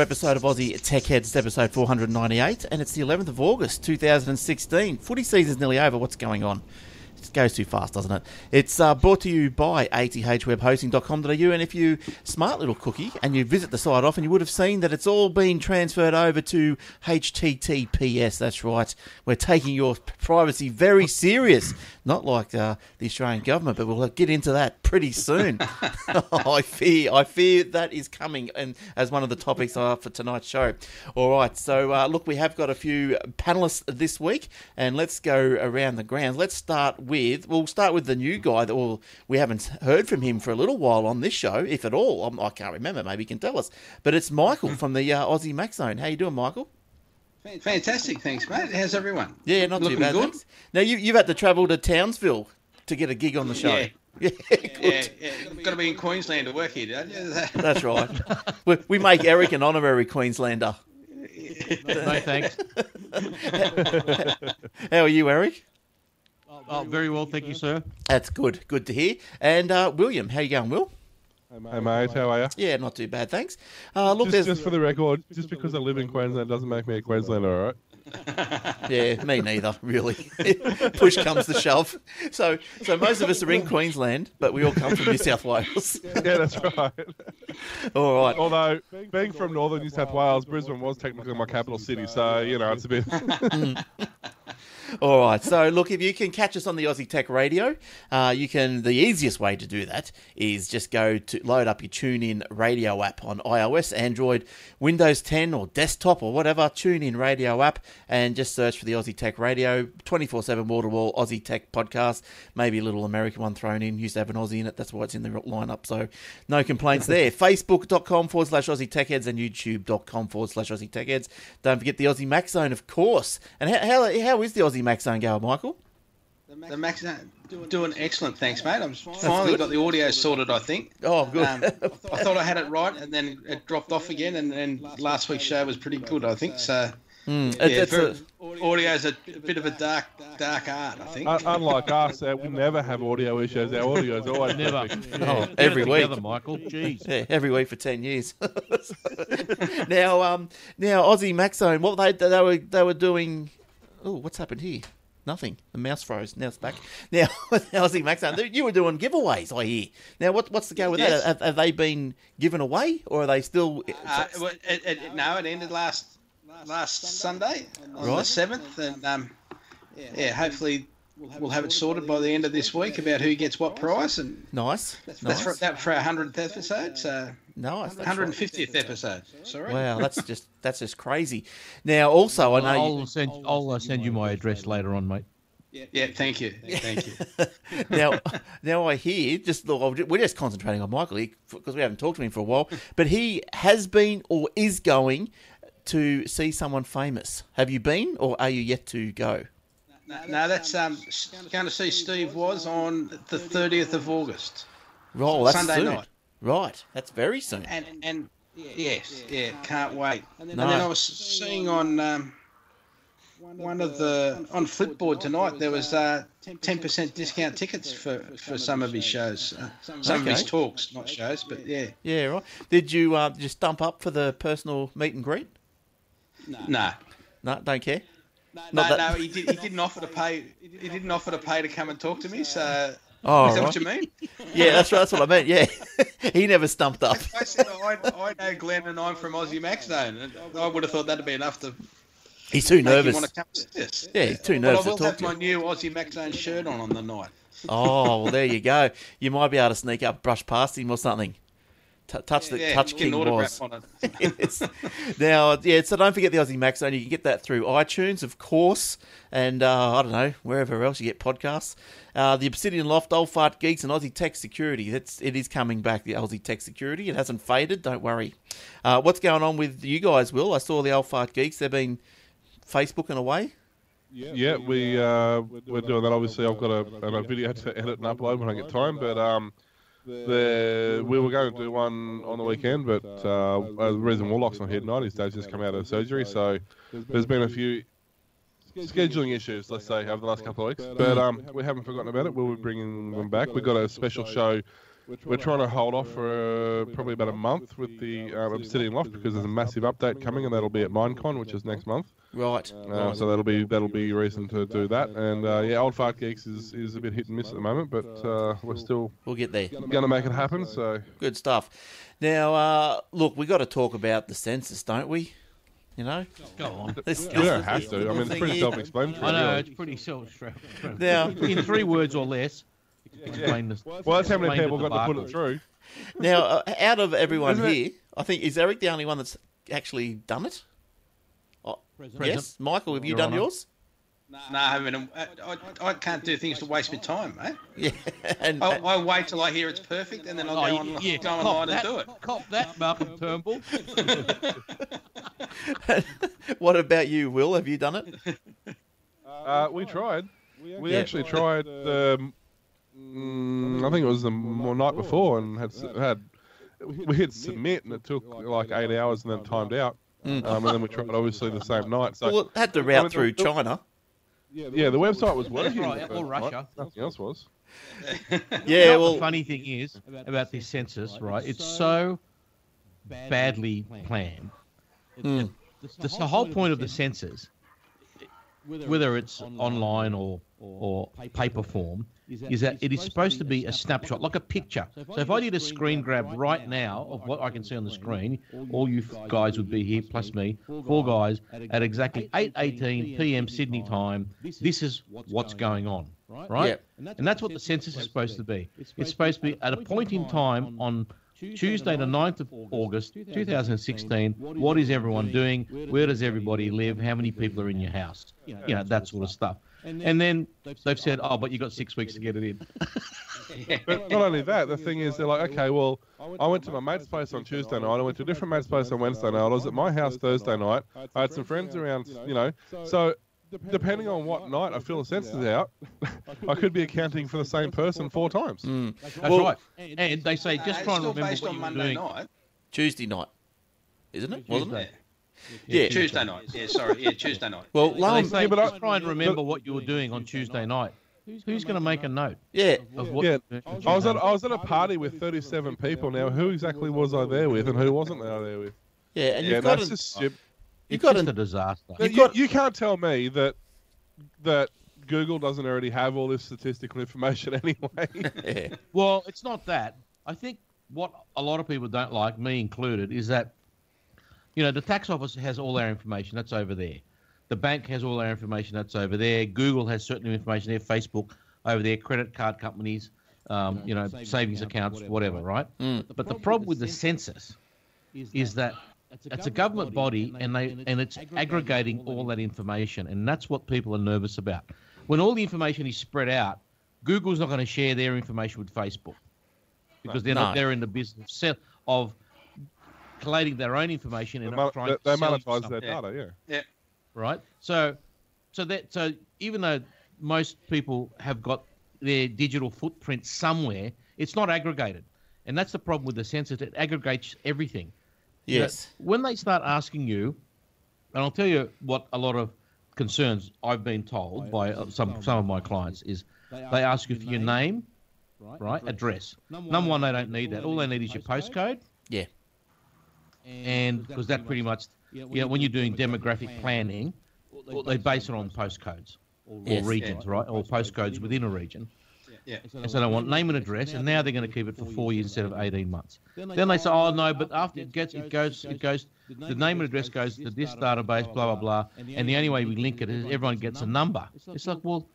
another episode of Aussie Tech Heads, episode 498, and it's the 11th of August 2016. Footy season's nearly over. What's going on? Goes too fast, doesn't it? It's uh, brought to you by athwebhosting.com.au, and if you smart little cookie and you visit the site often, you would have seen that it's all been transferred over to HTTPS. That's right. We're taking your privacy very serious, not like uh, the Australian government, but we'll get into that pretty soon. I fear, I fear that is coming, and as one of the topics uh, for tonight's show. All right, so uh, look, we have got a few panelists this week, and let's go around the grounds. Let's start with we'll start with the new guy that we'll, we haven't heard from him for a little while on this show, if at all. I'm, I can not remember. Maybe he can tell us. But it's Michael from the uh, Aussie Mac Zone. How you doing, Michael? Fantastic, thanks, mate. How's everyone? Yeah, not Looking too bad. good? Thanks. Now you, you've had to travel to Townsville to get a gig on the show. Yeah. Yeah, good. Yeah, yeah. Got to be in Queensland to work here, don't you? That's right. we, we make Eric an honorary Queenslander. No thanks. How are you, Eric? Oh, very well, thank you, sir. That's good. Good to hear. And uh, William, how you going, Will? Hey mate, how are you? Yeah, not too bad, thanks. Uh, look, Just, there's just for the record, just because I live in Queensland doesn't make me a Queenslander, all right? yeah, me neither, really. Push comes to shove. So, so most of us are in Queensland, but we all come from New South Wales. Yeah, that's right. all right. Although, being from northern New South Wales, Brisbane was technically my capital city, so, you know, it's a bit... All right. So, look, if you can catch us on the Aussie Tech Radio, uh, you can. The easiest way to do that is just go to load up your TuneIn Radio app on iOS, Android, Windows 10, or desktop, or whatever. TuneIn Radio app, and just search for the Aussie Tech Radio, twenty four seven wall to wall Aussie Tech podcast. Maybe a little American one thrown in. Used to have an Aussie in it. That's why it's in the lineup. So, no complaints there. Facebook.com forward slash Aussie Tech Heads and YouTube.com forward slash Aussie Tech Heads. Don't forget the Aussie Mac Zone, of course. And how how, how is the Aussie Mac Zone going, Michael? the Max doing excellent, thanks, mate. I'm finally good. got the audio sorted, I think. Oh, good. Um, I thought I had it right, and then it dropped off again, and then last week's show was pretty good, I think. So, Mm, yeah, it- it's a- audio's a bit of a dark, dark art, I think. Un- Unlike us, uh, we never have audio issues. Our audio is always Never. Yeah. Oh, every week. together, Michael. Jeez. Yeah, every week for ten years. now, um, now Aussie Mac Zone. What they they were they were doing? Oh, what's happened here? Nothing. The mouse froze. Now it's back. Now, Aussie Mac Zone. You were doing giveaways. I hear. Now, what what's the go with Yes. that? Have, have they been given away, or are they still? Uh, well, it, it, it- no, it ended last last Sunday on the Right. seventh, and um, yeah, hopefully we'll have it sorted by the end of this week about who gets what prize, and nice. that's nice. for that for our hundredth episode, so nice. That's hundred and right. episode. Sorry. Wow, that's just that's just crazy. Now, also, I know. I'll send, I'll uh, send you my address later on, mate. Yeah, yeah, thank you, thank you. now, now I hear just look, we're just concentrating on Michael because we haven't talked to him for a while. But he has been or is going to see someone famous. Have you been, or are you yet to go? No, no, that's um, s- going to see Steve Woz on the thirtieth of August, Oh, that's Sunday soon. night. Right, that's very soon. and and yes, yeah, can't wait. And then, No. I was seeing on. Um, one of the on Flipboard tonight there was uh, 10% discount tickets for, for some of his shows uh, some of his talks not shows but yeah Yeah, right. Did you uh, did you stump up for the personal meet and greet? no No, don't care. no, Not that- no he, did, he didn't offer to pay he didn't offer to pay to come and talk to me so Oh, is that right. what you mean Yeah, that's right. that's what I meant. Yeah, he never stumped up. I said oh, I, I know Glenn and I'm from Aussie Mac Zone and I would have thought that'd be enough to He's too nervous. want to to this Yeah, he's too but nervous I to will talk have my new Aussie Mac Zone shirt on on the night Oh, well, there you go. You might be able to sneak up, brush past him or something. T- touch the yeah, touch get an king autograph was. on it yes. Now, yeah. So don't forget the Aussie Mac Zone. You can get that through iTunes, of course, and uh, I don't know wherever else you get podcasts. Uh, the Obsidian Loft, Old Fart Geeks, and Aussie Tech Security. That's it is coming back. The Aussie Tech Security. It hasn't faded. Don't worry. Uh, what's going on with you guys? Will I saw the Old Fart Geeks. They've been Facebooking away. Yeah, we uh, we're doing that. Obviously, I've got a, a video to edit and upload when I get time. But um, the we were going to do one on the weekend, but uh, the reason Warlock's not here tonight is Dave's just come out of surgery, so there's been a few scheduling issues, let's say, over the last couple of weeks. But um, we haven't forgotten about it. We'll be bringing them back. We've got a special show we're trying to hold off for uh, probably about a month with the um, Obsidian Loft because there's a massive update coming, and that'll be at Minecon, which is next month. Right. Uh, so that'll be that'll be a reason to do that. And uh, yeah, Old Fart Geeks is, is a bit hit and miss at the moment, but uh, we're still We'll get there. going to make it happen. So Good stuff. Now, uh, look, we got to talk about the census, don't we? You know, Go on. This- you don't this- have this to. I mean, it's pretty self-explanatory. I know it's pretty self-explanatory. Now, In three words or less, explain this. Well, that's how many people the got to put it through. now, uh, out of everyone Isn't it- here, I think is Eric the only one that's actually done it? Oh, yes, Michael, have you Your done Honour. yours? No, I haven't. I, I, I can't do things to waste my time, mate. Yeah, and, I, I wait till I hear it's perfect, and then I'll Oh, go, on, yeah, go cop online and that, do it. Cop that, Malcolm Turnbull. what about you, Will? Have you done it? Uh, we tried. We Yeah. actually tried. Um, mm, I think it was the m- night before, and had had we hit submit, and it took like eight hours, and then timed out. Um, and then we tried obviously the same night. So Well, it had to I route mean, through the- China. yeah, the website was That's working. right, or first night. Russia. Nothing else was. Yeah, You know well, the funny thing is about this census, right? It's so badly planned. Mm. That's the whole point of the census, whether it's online or or paper form, is that it is supposed to be a snapshot, like a picture. So if I did a screen grab right now of what I can see on the screen, all you guys would be here plus me, four guys at exactly 8:18 p.m. Sydney time. This is what's going on, right? And that's what the census is supposed to be. It's supposed to be at a point in time on Tuesday, the 9th of August, 2016. What is everyone doing? Where does everybody live? How many people are in your house? You know, that sort of stuff. And then they've said, oh, but you've got six weeks to get it in. But not only that, the thing is, they're like, okay, well, I went to my mate's place on Tuesday night. I went to a different mate's place on Wednesday night. I was at my house Thursday night. I had some friends around, you know. So, depending on what night I feel the census out, I could be accounting for the same person four times. That's Well- right. And they say, Uh, just try and remember what you were doing. night. Tuesday night, isn't it? Wasn't it? Tuesday. Yeah. Tuesday night. Yeah, sorry. Yeah, Tuesday night. Well, They lo say, Yeah, but I- just try and remember what you were doing on Tuesday night. Who's going to make a note yeah, of what Yeah, you were doing on I was at I was at a party with 37 people. Now, who exactly was I there with, and who wasn't I there with? yeah, and Yeah, you've got that's an, just you've It's got just an, a disaster. You've You, got- you can't tell me that that Google doesn't already have all this statistical information anyway. yeah, Well, it's not that. I think what a lot of people don't like, me included, is that you know the tax office has all our information. That's over there. The bank has all our information. That's over there. Google has certain information there. Facebook over there. Credit card companies, um, you know, savings accounts, whatever. Right. But the problem with the census is that it's a government body and they and it's aggregating all that information and that's what people are nervous about when all the information is spread out google's not going to share their information with facebook because they're No. not they're in the business of sell- of collating their own information and mon- not trying they, to they sell monetize something their data, yeah. Yeah. right? So, so that so even though most people have got their digital footprint somewhere, it's not aggregated, and that's the problem with the census. It aggregates everything. You know, yes, when they start asking you, and I'll tell you what a lot of concerns I've been told by some some of my clients is they ask you for your name, right, address. Number one, they don't need that. All they need is your postcode yeah, and because that pretty much, you know, when you're doing demographic planning, well, they base it on postcodes or Yes. regions, right, or postcodes within a region. Yeah. And so they want name and address, and now they're going to keep it for four years instead of eighteen months. Then they say, "Oh no, but after it gets, it goes, it goes, the name and address goes to this database, blah blah blah, and the only way we link it is everyone gets a number." It's like, well,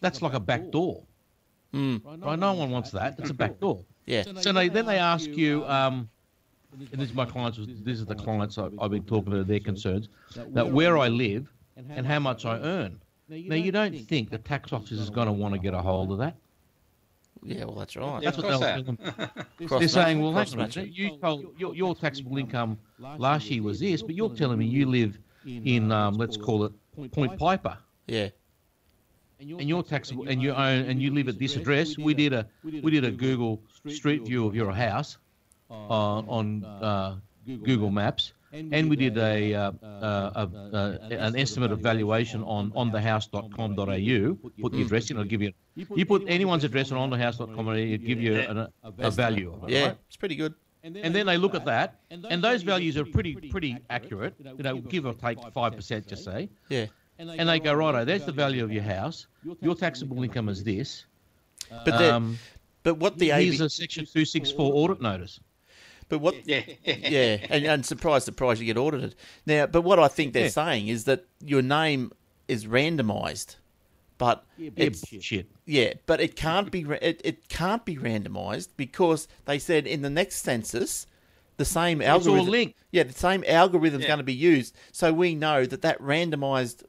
that's like a back door. mm, Right? No one wants that. It's a back door. yeah, So they, then they ask you, um, and this is my clients, this is the clients I- I've been talking to, their concerns, that where I live and how much I earn. Now, you don't think the tax office is going to want to get a hold of that? yeah. Well, that's right. Yeah, That's what they'll they tell them. Cross They're saying, well, cross hang on a match minute, it. you told your, your taxable income last year was this, but you're telling me you live in, um, let's call it Point Piper. Yeah, and you're taxable and you own and you live at this address. We did a we did a Google Street View of your house uh, on uh, Google Maps, and we did a, uh, uh, uh, uh, an estimate of valuation on onthehouse.com.au. Put the address in, it'll give you. You put anyone's address on onthehouse.com, it'll give you an, a, a value of it. Yeah, right? it's pretty good. And then they look at that, and those values are pretty pretty accurate. You know, give or take five percent, just say. Yeah. And they go, righto, there's the value of your house. Your taxable income is this. But Um, but what the AB, here's a Section 264 audit notice. But what Yeah. yeah, and, and surprise, surprise, you get audited. Now, but what I think they're Yeah. saying is that your name is randomised, but Yeah, it's shit. yeah, but it can't be it, it can't be randomised because they said in the next census the same It's all algorithm. linked. Yeah, the same algorithm's Yeah. going to be used, so we know that that randomised,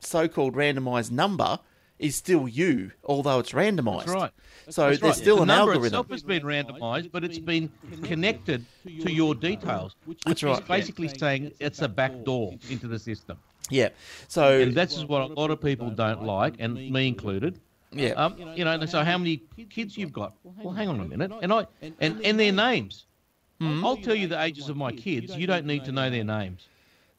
so-called randomised number is still you, although it's randomised. That's right. So That's there's right. still the an number algorithm. itself has been randomised, but it's been connected to your details, which That's is right. basically saying it's a back door into the system. Yeah. So And that's what a lot of people don't like, and me included. yeah. Um, you know, so how many kids you've got? Well, hang on a minute, and I and and their names. Hmm? I'll tell you the ages of my kids. You don't need to know their names.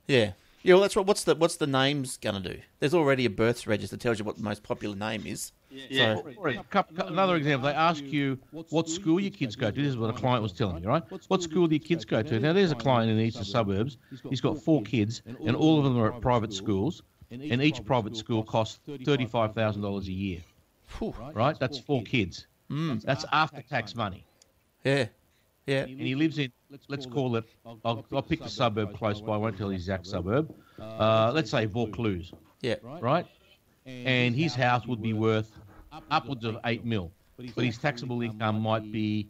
Yeah. Yeah, well, that's what. What's the what's the names gonna do? There's already a birth register that tells you what the most popular name is. Yeah. So, For a cou- cou- Another example, they ask you what school your kids go to. This is what a client was telling me, right? What school do your kids go to? Now, there's a client in the eastern suburbs. He's got four kids, and all of them are at private schools, and each private school costs thirty-five thousand dollars a year. Right? That's four kids. Mm. That's after-tax money. yeah, yeah, and he lives in let's call it I'll, I'll pick the suburb close by I won't tell the exact suburb uh, let's say Vaucluse yeah, right and his house would be worth upwards of 8 mil. but his taxable income might be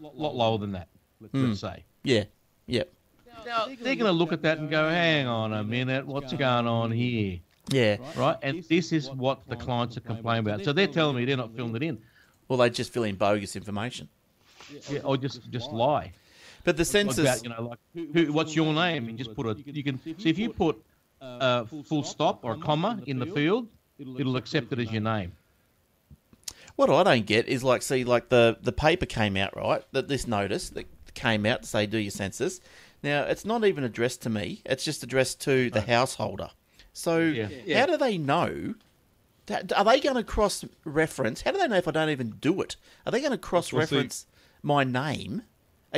a lot lower than that let's, hmm. let's say. Yeah, yeah, now they're going to look at that and go hang on a minute what's going on here. yeah. right? And this is what the clients are complaining about. so they're telling me they're not filling it in. Well, they just fill in bogus information. yeah, or just just lie. But the census, about you know like who, what's your name? And just put a you can see if you put a uh, uh, full stop or a comma in the field it'll accept it as your name what I don't get is like, see, like the the paper came out right that this notice that came out to say do your census. Now it's not even addressed to me; it's just addressed to the householder. So Yeah. Yeah. how do they know? that- Are they going to cross reference? How do they know if I don't even do it? Are they going to cross reference my name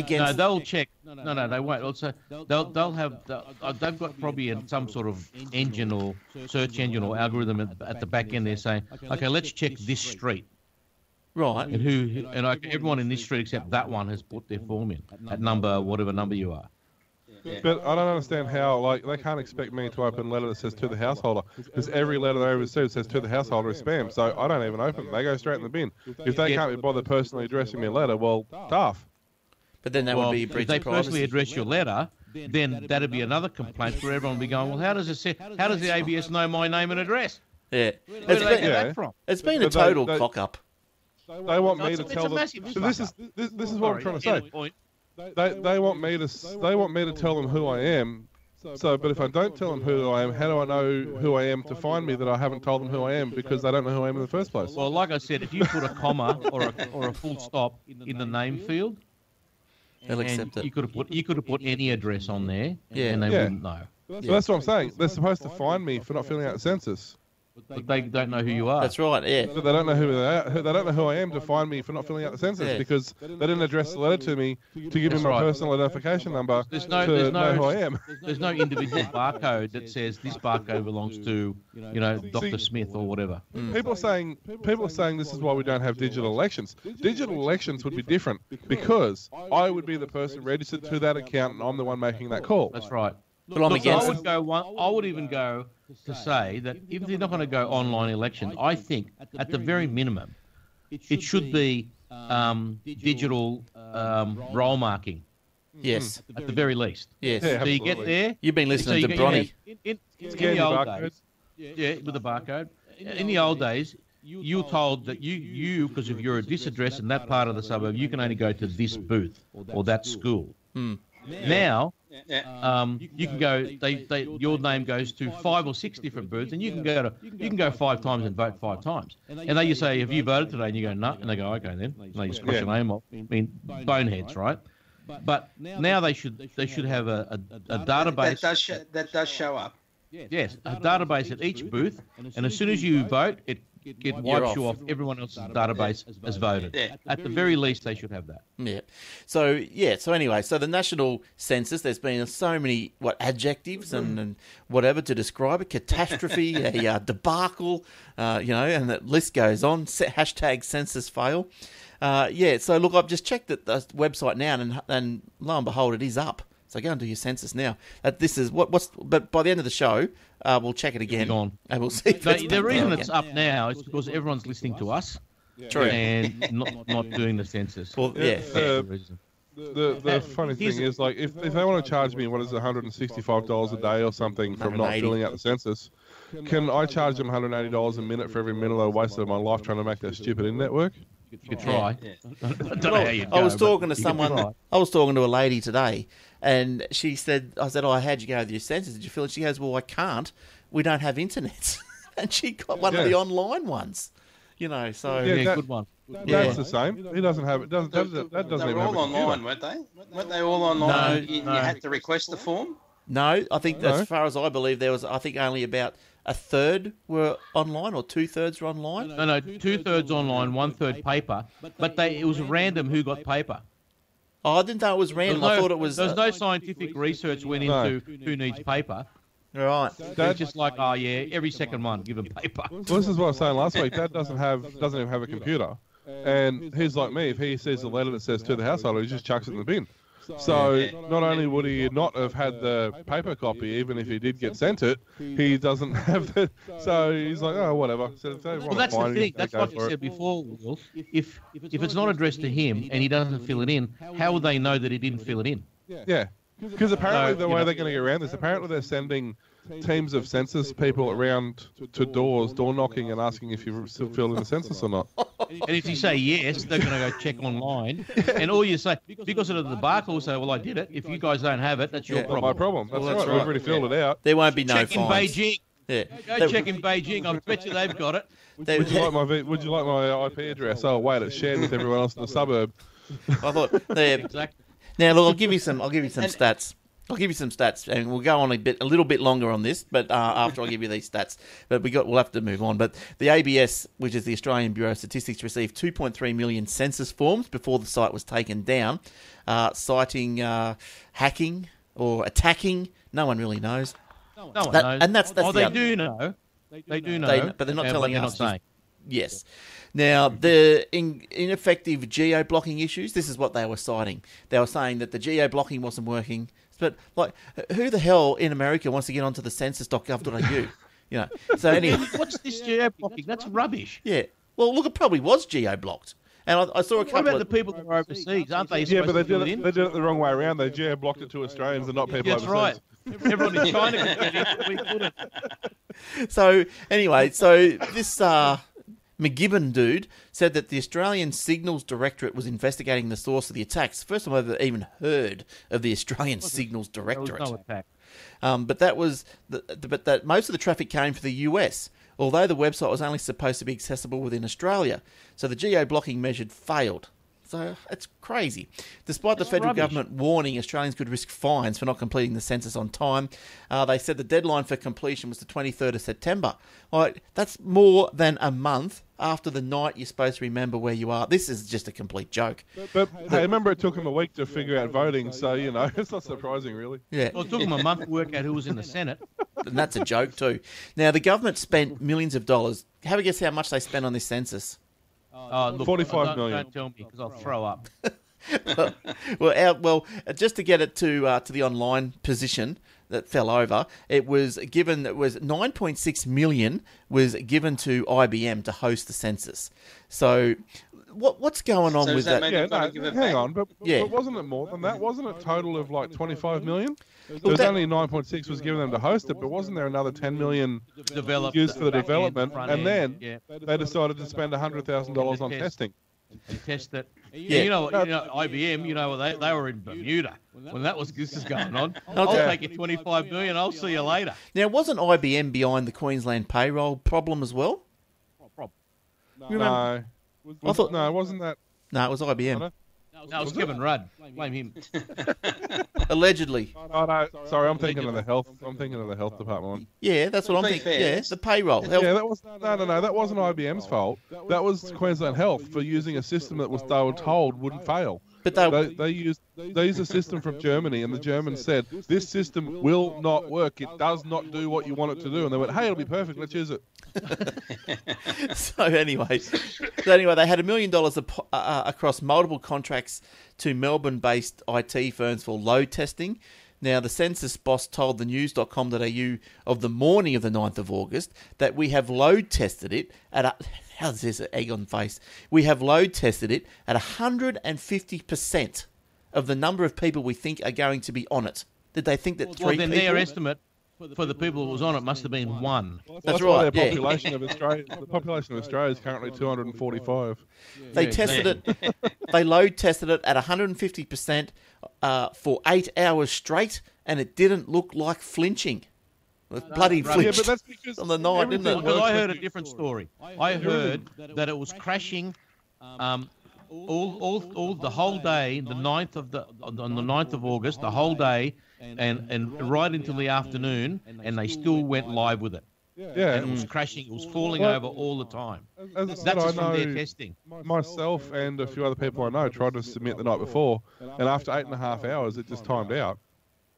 no they'll check no no they won't also they'll they'll have they'll, uh, they've got probably in some sort of engine or search engine or algorithm at, at the back end they're saying okay let's check this street right. and who and like, everyone in this street except that one has put their form in at number whatever number you are But I don't understand how, like, they can't expect me to open a letter that says to the householder, because every letter they receive says to the householder is spam. So I don't even open them. They go straight in the bin. If they Yeah. can't be bothered personally addressing me a letter, well, tough. But then that well, would be a if breach they of privacy. personally address your letter, then that'd be another complaint for everyone to be going, well, how does it say, how does the ABS know my name and address? yeah, Where it's do they been, get Yeah. that from? it's been a But they- total they- cock up. They want No, me to it's tell a them. So this is this, this is what I'm trying to say. They they want me to they want me to tell them who I am. So, but if I don't tell them who I am, how do I know who I am to find me that I haven't told them who I am because they don't know who I am in the first place? Well, like I said, if you put a comma or a, or a full stop in the name field, They'll and accept it. you could have put you could have put any address on there, Yeah. and they Yeah. wouldn't know. So that's what I'm saying. They're supposed to find me for not filling out the census. But they don't know who you are. That's right. Yeah. But they don't know who they are. They don't know who I am to find me for not filling out the census Yeah. because they didn't address the letter to me to give me my right. personal identification number There's no, to there's know no, who I am. there's no individual barcode that says this barcode belongs to, you know, Dr. Smith or whatever. Mm. People are saying people are saying this is why we don't have digital elections. Digital elections would be different because I would be the person registered to that account and I'm the one making that call. That's right. But I'm Look, against I would go one. I would even go to say that if they're not going to go online elections, I think at the very minimum, it should be um, digital um, roll marking Yes. at the very least. Yes. Yeah. So you get there. You've been listening you to Bronny. hand- In, in, in the the old days, yeah, with the barcode. In the old days, you were told that you, you, because if you're at this address in that part of the suburb, you can only go to this booth or that school. Hmm. Now, um, you can go. They, they, your name goes to five or six different booths, and you can go to you can go five times and vote five times. And they you say, "Have you voted today?" And you go, "No," and they go, "Okay, then." And they just cross Yeah. your name off. I mean, boneheads, right? But now they should they should have a, a, a That database. does sh- that does show up. Yes, a database at each booth, and as soon as you vote, it it wipes you off everyone else's database has voted. Yeah. At the very least, they should have that. Yeah. So yeah. So anyway, so the national census. There's been so many what adjectives and, and whatever to describe it. Catastrophe, a uh, debacle, uh, you know, and the list goes on. Hashtag census fail. Uh, yeah. So look, I've just checked the, the website now, and and lo and behold, it is up. So go and do your census now. Uh, this is what what's. But by the end of the show, uh, we'll check it again, gone. and we'll see. If The, the reason it's again. up now is because everyone's listening to us True. and not not doing the census. Well, Yeah, yeah. That's the uh. The the funny Here's- thing is, like, if, if they want to charge me what is it, 165 dollars a day or something from not filling out the census, can I charge them 180 dollars a minute for every minute I wasted of my life trying to make that stupid internet work? You could try. Yeah. I don't know how you I was talking to someone. try. I was talking to a lady today, and she said, "I said, oh, how'd you go with your census? Did you feel it?" She goes, "Well, I can't. We don't have internet." and she got one of the online ones. You know, so Yeah, Yeah, that- good one. Yeah. That's the same. He doesn't have it. Doesn't, that, that they doesn't were even have all online, weren't they? Weren't they all online? No, you, you had to request the form. no, I think No. as far as I believe, there was I think only about a third were online or two thirds were online. No, no, two thirds online, one third paper. But they it was random who got paper. Oh, I didn't know it was random. was I thought it was There's uh, no scientific research went No. into who needs paper. right. They're just like, oh yeah, every second one, give them paper. Well, this is what I was saying last week. Dad doesn't have doesn't even have a computer, and he's like me. If he sees a letter that says to the household, he just chucks it in the bin. So not only would he not have had the paper copy, even if he did get sent it, he doesn't have the. So he's like, oh, whatever. So Well, that's the thing. him, That's what you said before, Will. If if it's not addressed to him and he doesn't fill it in, how will they know that he didn't fill it in? Yeah, because apparently So, the way know- they're going to get around this, apparently they're sending teams of census people around to doors, door knocking, and asking if you still fill in the census or not. And if you say yes, they're going to go check online. And all you say, because of the debacle, you say, well, I did it. If you guys don't have it, that's your Yeah. Problem. my problem. That's, Well, that's right. right. We've already filled it out. There won't be no check in. Beijing. Yeah. Go They- check in Beijing. I bet you they've got it. they- Would you like my Would you like my IP address? Oh wait, it's shared with everyone else in the suburb. I thought they Exactly. Now, look, I'll give you some. I'll give you some And- stats. I'll give you some stats, and we'll go on a bit, a little bit longer on this, but uh, after I give you these stats, but we got, we'll have to move on. But the ABS, which is the Australian Bureau of Statistics, received 2.3 million census forms before the site was taken down, uh, citing uh, hacking or attacking. No one really knows. No one That- knows. and that's- that's oh, the they other- do know. They do know. They- but they're not telling they're us. Not. Yes. Now, the in, ineffective geo blocking issues, this is what they were citing. They were saying that the geo blocking wasn't working. But, like, who the hell in America wants to get onto the census.gov.au? you know. So, anyway, What's this geo blocking? That's rubbish. yeah. Well, look, it probably was geo blocked. And I, I saw a What couple about the people that are overseas? Aren't they Yeah, but they did it it. in? They did it the wrong way around. They geo blocked it to Australians and not people That's right. Everyone in China could get in, but we couldn't. So, anyway, so this uh, McGibbon dude said that the Australian Signals Directorate was investigating the source of the attacks. First time I've ever even heard of the Australian Signals Directorate. no attack. Um, but that was, the, but that most of the traffic came from the US. Although the website was only supposed to be accessible within Australia, so the geo blocking measure failed. So it's crazy. Despite the That's federal rubbish. government warning Australians could risk fines for not completing the census on time, uh, they said the deadline for completion was the 23rd of September. All right, that's more than a month after the night you're supposed to remember where you are. This is just a complete joke. But hey, remember it took them a week to figure out voting, so you know it's not surprising, really. Yeah. Well, it took them a month to work out who was in the Senate. and that's a joke too. Now the government spent millions of dollars. Have a guess how much they spent on this census. Oh, look, 45 don't, million. Don't tell me because I'll throw up. well, our, well, uh, just to get it to uh, to the online position that fell over, it was given it was 9.6 million was given to IBM to host the census. So, what what's going on So with that that? Yeah, no, to give it hang on, but, Yeah. but wasn't it more than that? Wasn't it a total of like 25 million? There was that- only 9.6 was given them to host it, but wasn't there another 10 million Develop used for the back end, development? And then yeah, they decided to spend $100,000 on Test. testing. and test it. Yeah. You know, you know, IBM. You know, they they were in Bermuda when that was this is going on. I'll Okay. take your twenty five million. I'll see you later. Now, wasn't IBM behind the Queensland payroll problem as well? No. remember? No. Was- I thought- no, it wasn't that? No, it was I IBM. don't- No, it was Kevin Rudd. Blame him. Allegedly. Oh, no, sorry, I'm thinking of the health. I'm thinking of the health department. Yeah, that's what I'm thinking. fair. Yeah, the payroll. Health- Yeah, that was no, no, no. That wasn't IBM's fault. That was Queensland Health for using a system that was they were told wouldn't fail. But they, They, they used they used a system from Germany, and the Germans said this system will not work. It does not do what you want it to do. And they went, "Hey, it'll be perfect. Let's use it." so anyway, so anyway, they had a million dollars ap- uh, uh, across multiple contracts to Melbourne-based IT firms for load testing. Now, the census boss told the news.com.au of the morning of the 9th of August that we have load tested it at a. How's this egg on face? We have load tested it at 150% of the number of people we think are going to be on it. Did they think that three Well, then people? their estimate for the people that was on it must have been one. That's why right, The yeah. population of Australia, the population of Australia is currently 245. They Yeah, tested it. they load tested it at 150 percent uh, for eight hours straight, and it didn't look like flinching. It bloody right. Yeah, flinched but that's because on the night, didn't it? Because I heard a different story. I heard that it was crashing um, all, all, all the whole day, the 9th of the on the 9th of August, the whole day, and and right until the afternoon, and they still went live with it. Yeah, And it was crashing. It was mm. falling Well- over all the time. as I said, That's I just from their know testing. myself and a few other people I know tried to submit the night before, and after eight and a half hours, it just timed out.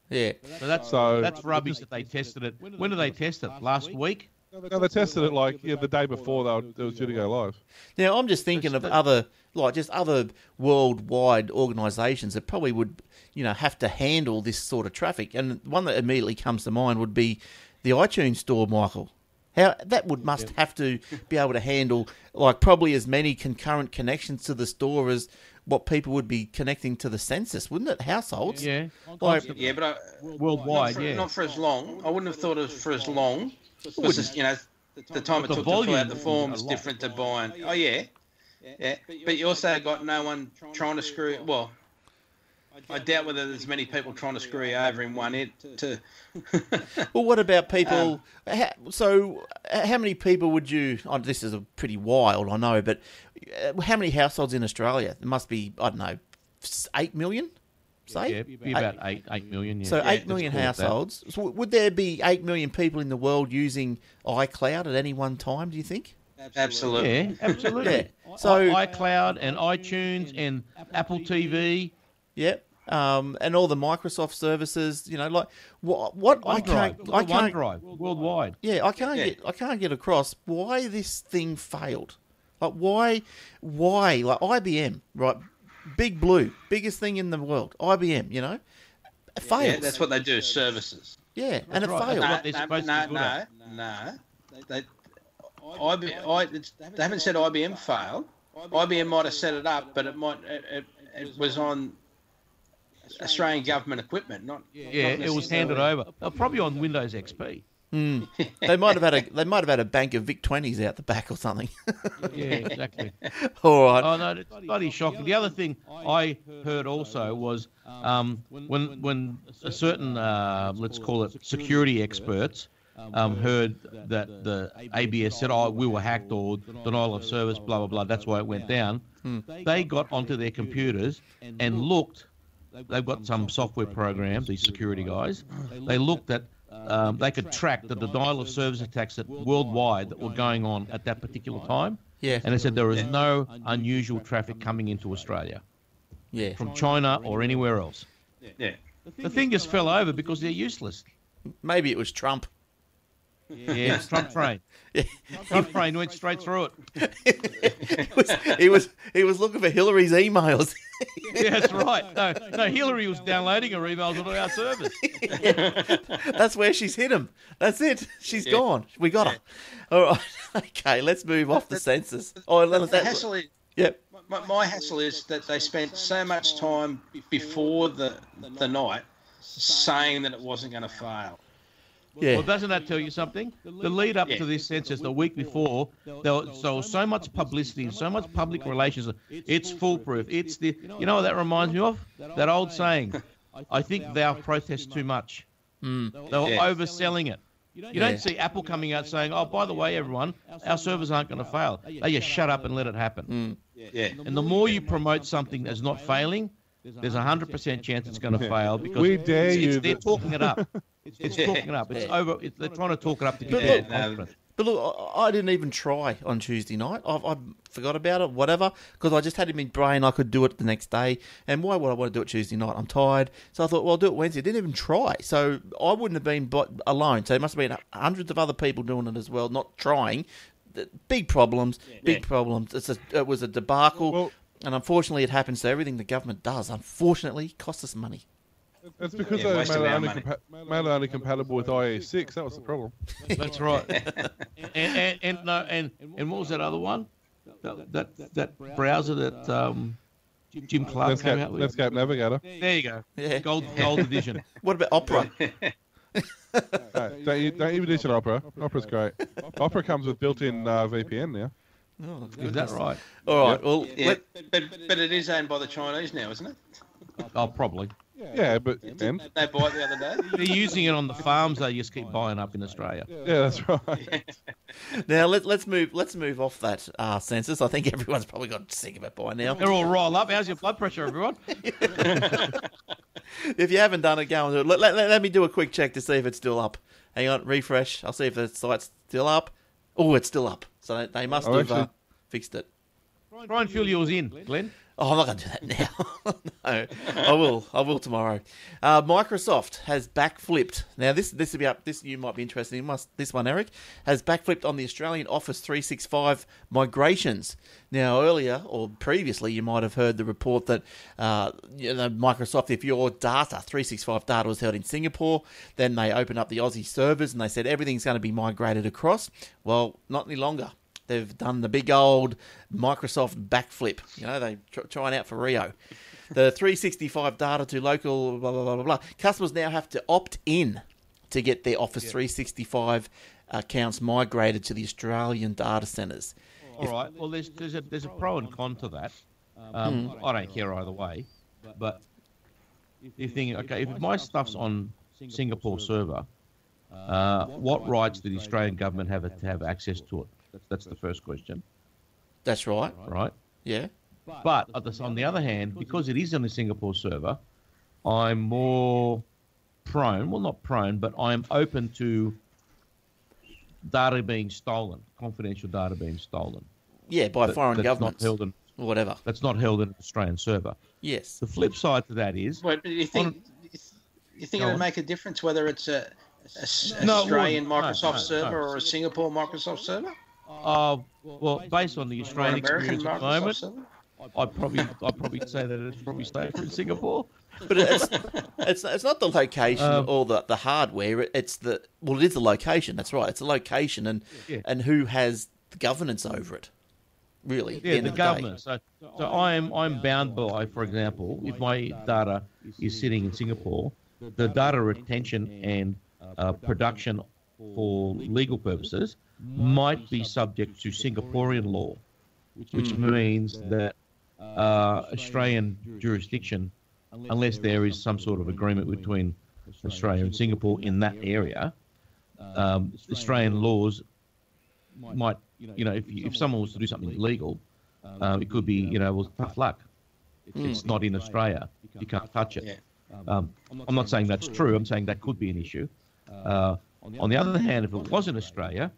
Yeah, So that's So- that's rubbish that they tested it. When did they test it? Last week? No, they tested it like yeah the day before they were, it was due to go live. Now I'm just thinking of other, like just other worldwide organisations that probably would, you know, have to handle this sort of traffic. And one that immediately comes to mind would be the iTunes store, Michael. How that would must have to be able to handle like probably as many concurrent connections to the store as what people would be connecting to the census, wouldn't it? Households. Yeah. Like, Yeah, but I, Worldwide, not for, yeah. not for as long. I wouldn't have thought of for as long because you know the time it The took to fill out the forms different to buying. Oh yeah, yeah. But you also got no one trying to screw. Well, I doubt whether there's many people trying to screw you over in one hit. To Well, what about people? how, so, uh, how many people would you? Oh, this is a pretty wild, I know, but uh, how many households in Australia? There must be, I don't know, eight million. Say, Yeah, be about eight eight million. Yeah. so Yeah, eight let's million call it that. households. So, would there be eight million people in the world using iCloud at any one time? Do you think? Absolutely. Yeah, absolutely. Yeah. So- iCloud and iTunes and Apple TV, Yep. Um, and all the Microsoft services. You know, like what? What I can't. Look I can't. OneDrive worldwide. Yeah, I can't Yeah. get I can't get across why this thing failed. Like why why like IBM, right? Big Blue, biggest thing in the world. IBM, you know? It fails. Yeah, that's what they do. Services. Yeah, and it right. failed. That's No, what they're no, supposed to no, no, at. no. They, IB, I, it's, they haven't said IBM failed. IBM might have set it up, but it might it, it, it was on Australian government equipment, not Yeah, it was handed over. Uh, probably on Windows XP. They might have had a they might have had a bank of Vic twenties out the back or something. Yeah, exactly. All right. Oh no, it's bloody shocking. The other thing I heard also was um, when when a certain uh, let's call it security experts um, heard that the ABS said, "Oh, we were hacked or denial of service, blah blah blah." That's why it went down. They got onto their computers and looked. They've got some software programs. These security guys. They looked at. Um, they could track the denial of service attacks that worldwide that were going on at that particular time. Yeah. And they said there is no unusual traffic coming into Australia Yeah. from China or anywhere else. yeah. The thing just fell over because they're useless. Maybe it was Trump. Yeah, it's Trump train. Trump train went straight through it. he, was, he was he was looking for Hillary's emails. Yeah, that's right. No, no, Hillary was downloading her emails onto our servers. That's where she's hit him. That's it. She's gone. We got her. All right. Okay, let's move off the census. Oh, The that, hassle is, yep. my, my hassle is that they spent so much time before the the night saying that it wasn't going to fail. Yeah. Well, doesn't that tell you something? The lead up to this census, the week before, there was so so much publicity and so much public relations. It's foolproof. It's the you know what that reminds me of? That old saying. I think thou protest too much. Hmm. They were Yeah. overselling it. You don't see Apple coming out saying, "Oh, by the way, everyone, our servers aren't going to fail." They just shut up and let it happen. Hmm. Yeah. And the more you promote something that's not failing, there's a hundred percent chance it's going to fail because We dare it's, you it's, they're talking it up. It's talking it up. It's over. It's, they're trying to talk it up to But get look- confidence. But look, I I didn't even try on Tuesday night. I, I forgot about it, whatever, because I just had it in my brain I could do it the next day. And why would I want to do it Tuesday night? I'm tired. So I thought, well, I'll do it Wednesday. I didn't even try. So I wouldn't have been but alone. So there must have been hundreds of other people doing it as well, not trying. The- Big problems, big Yeah. problems. It's a, it was a debacle. Well- and unfortunately, it happens to everything the government does. Unfortunately, costs us money. It's because Yeah, they made it, only compa- made it only compatible with IE6. That was the problem. That's right. and and and, no, and and what was that other one? That that, that browser that um, Jim Clark came out Netscape, with. Netscape Navigator. There you go. Yeah. Gold gold edition. What about Opera? Hey, don't, you, don't even mention Opera. Opera's great. Opera comes with built-in uh, VPN now. Oh, Is that right? All right. Well, Yeah, let, but, but it is owned by the Chinese now, isn't it? Oh, probably. Yeah, but and They buy it the other day. They're using it on the farms they just keep buying up in Australia. yeah, that's right. Now let, let's move. Let's move off that uh, census. I think everyone's probably got sick of it by now. They're all rolled up. How's your blood pressure, everyone? If you haven't done it, go and do it. Let, let, let me do a quick check to see if it's still up. Hang on, refresh. I'll see if the site's still up. Oh, it's still up. So they, they must Oh, have uh, fixed it. Try and fill yours in, Glenn. Oh, I'm not going to do that now. no, I will. I will tomorrow. Uh, Microsoft has backflipped. Now, this this will be up. This you might be interested in. Must this one, Eric, has backflipped on the Australian Office 365 migrations. Now, earlier or previously, you might have heard the report that uh, you know, Microsoft, if your data 365 data was held in Singapore, then they opened up the Aussie servers and they said everything's going to be migrated across. Well, not any longer. They've done the big old Microsoft backflip. You know, they tr- trying out for Rio. The 365 data to local blah blah blah blah blah. Customers now have to opt in to get their Office 365 accounts migrated to the Australian data centres. All right. Well, there's there's a there's a pro and con to that. Um, I don't care either way, but you're thinking, okay, if my stuff's on Singapore server, uh, what rights do the Australian government have to have access to it? That's, that's the first question, That's right. right? Yeah. But at the, on the other hand, because it is on the Singapore server, I'm more prone, well, not prone, but I'm open to data being stolen, confidential data being stolen. Yeah, by that- foreign that's governments Not held in, or whatever. that's not held in an Australian server. Yes. The flip side to that is, Wait, but you think you think it would on. make a difference whether it's a, a s- No, Australian wouldn't. No, Microsoft no, server no. or a Singapore Microsoft server uh, well, based on the Australian experience at the moment. I'd probably I'd probably say that it's probably safer in Singapore. But it's it's it's not the location Um, or the, the hardware. It's the well, it is the location. That's right. It's the location and Yeah. and who has the governance over it. Really, Yeah, end the government. So, so I'm I'm bound by, for example, if my data is sitting in Singapore, the data retention and uh, production for legal purposes might be subject to Singaporean law, which means that uh, Australian jurisdiction, unless there is some sort of agreement between Australia and Singapore in that area, um, Australian laws might, you know, if, if someone was to do something illegal, um, it could be, you know, well, tough luck. It's not in Australia. You can't touch it. Um, I'm not saying that's true. I'm saying that could be an issue. Uh, on the other hand, if it was in Australia,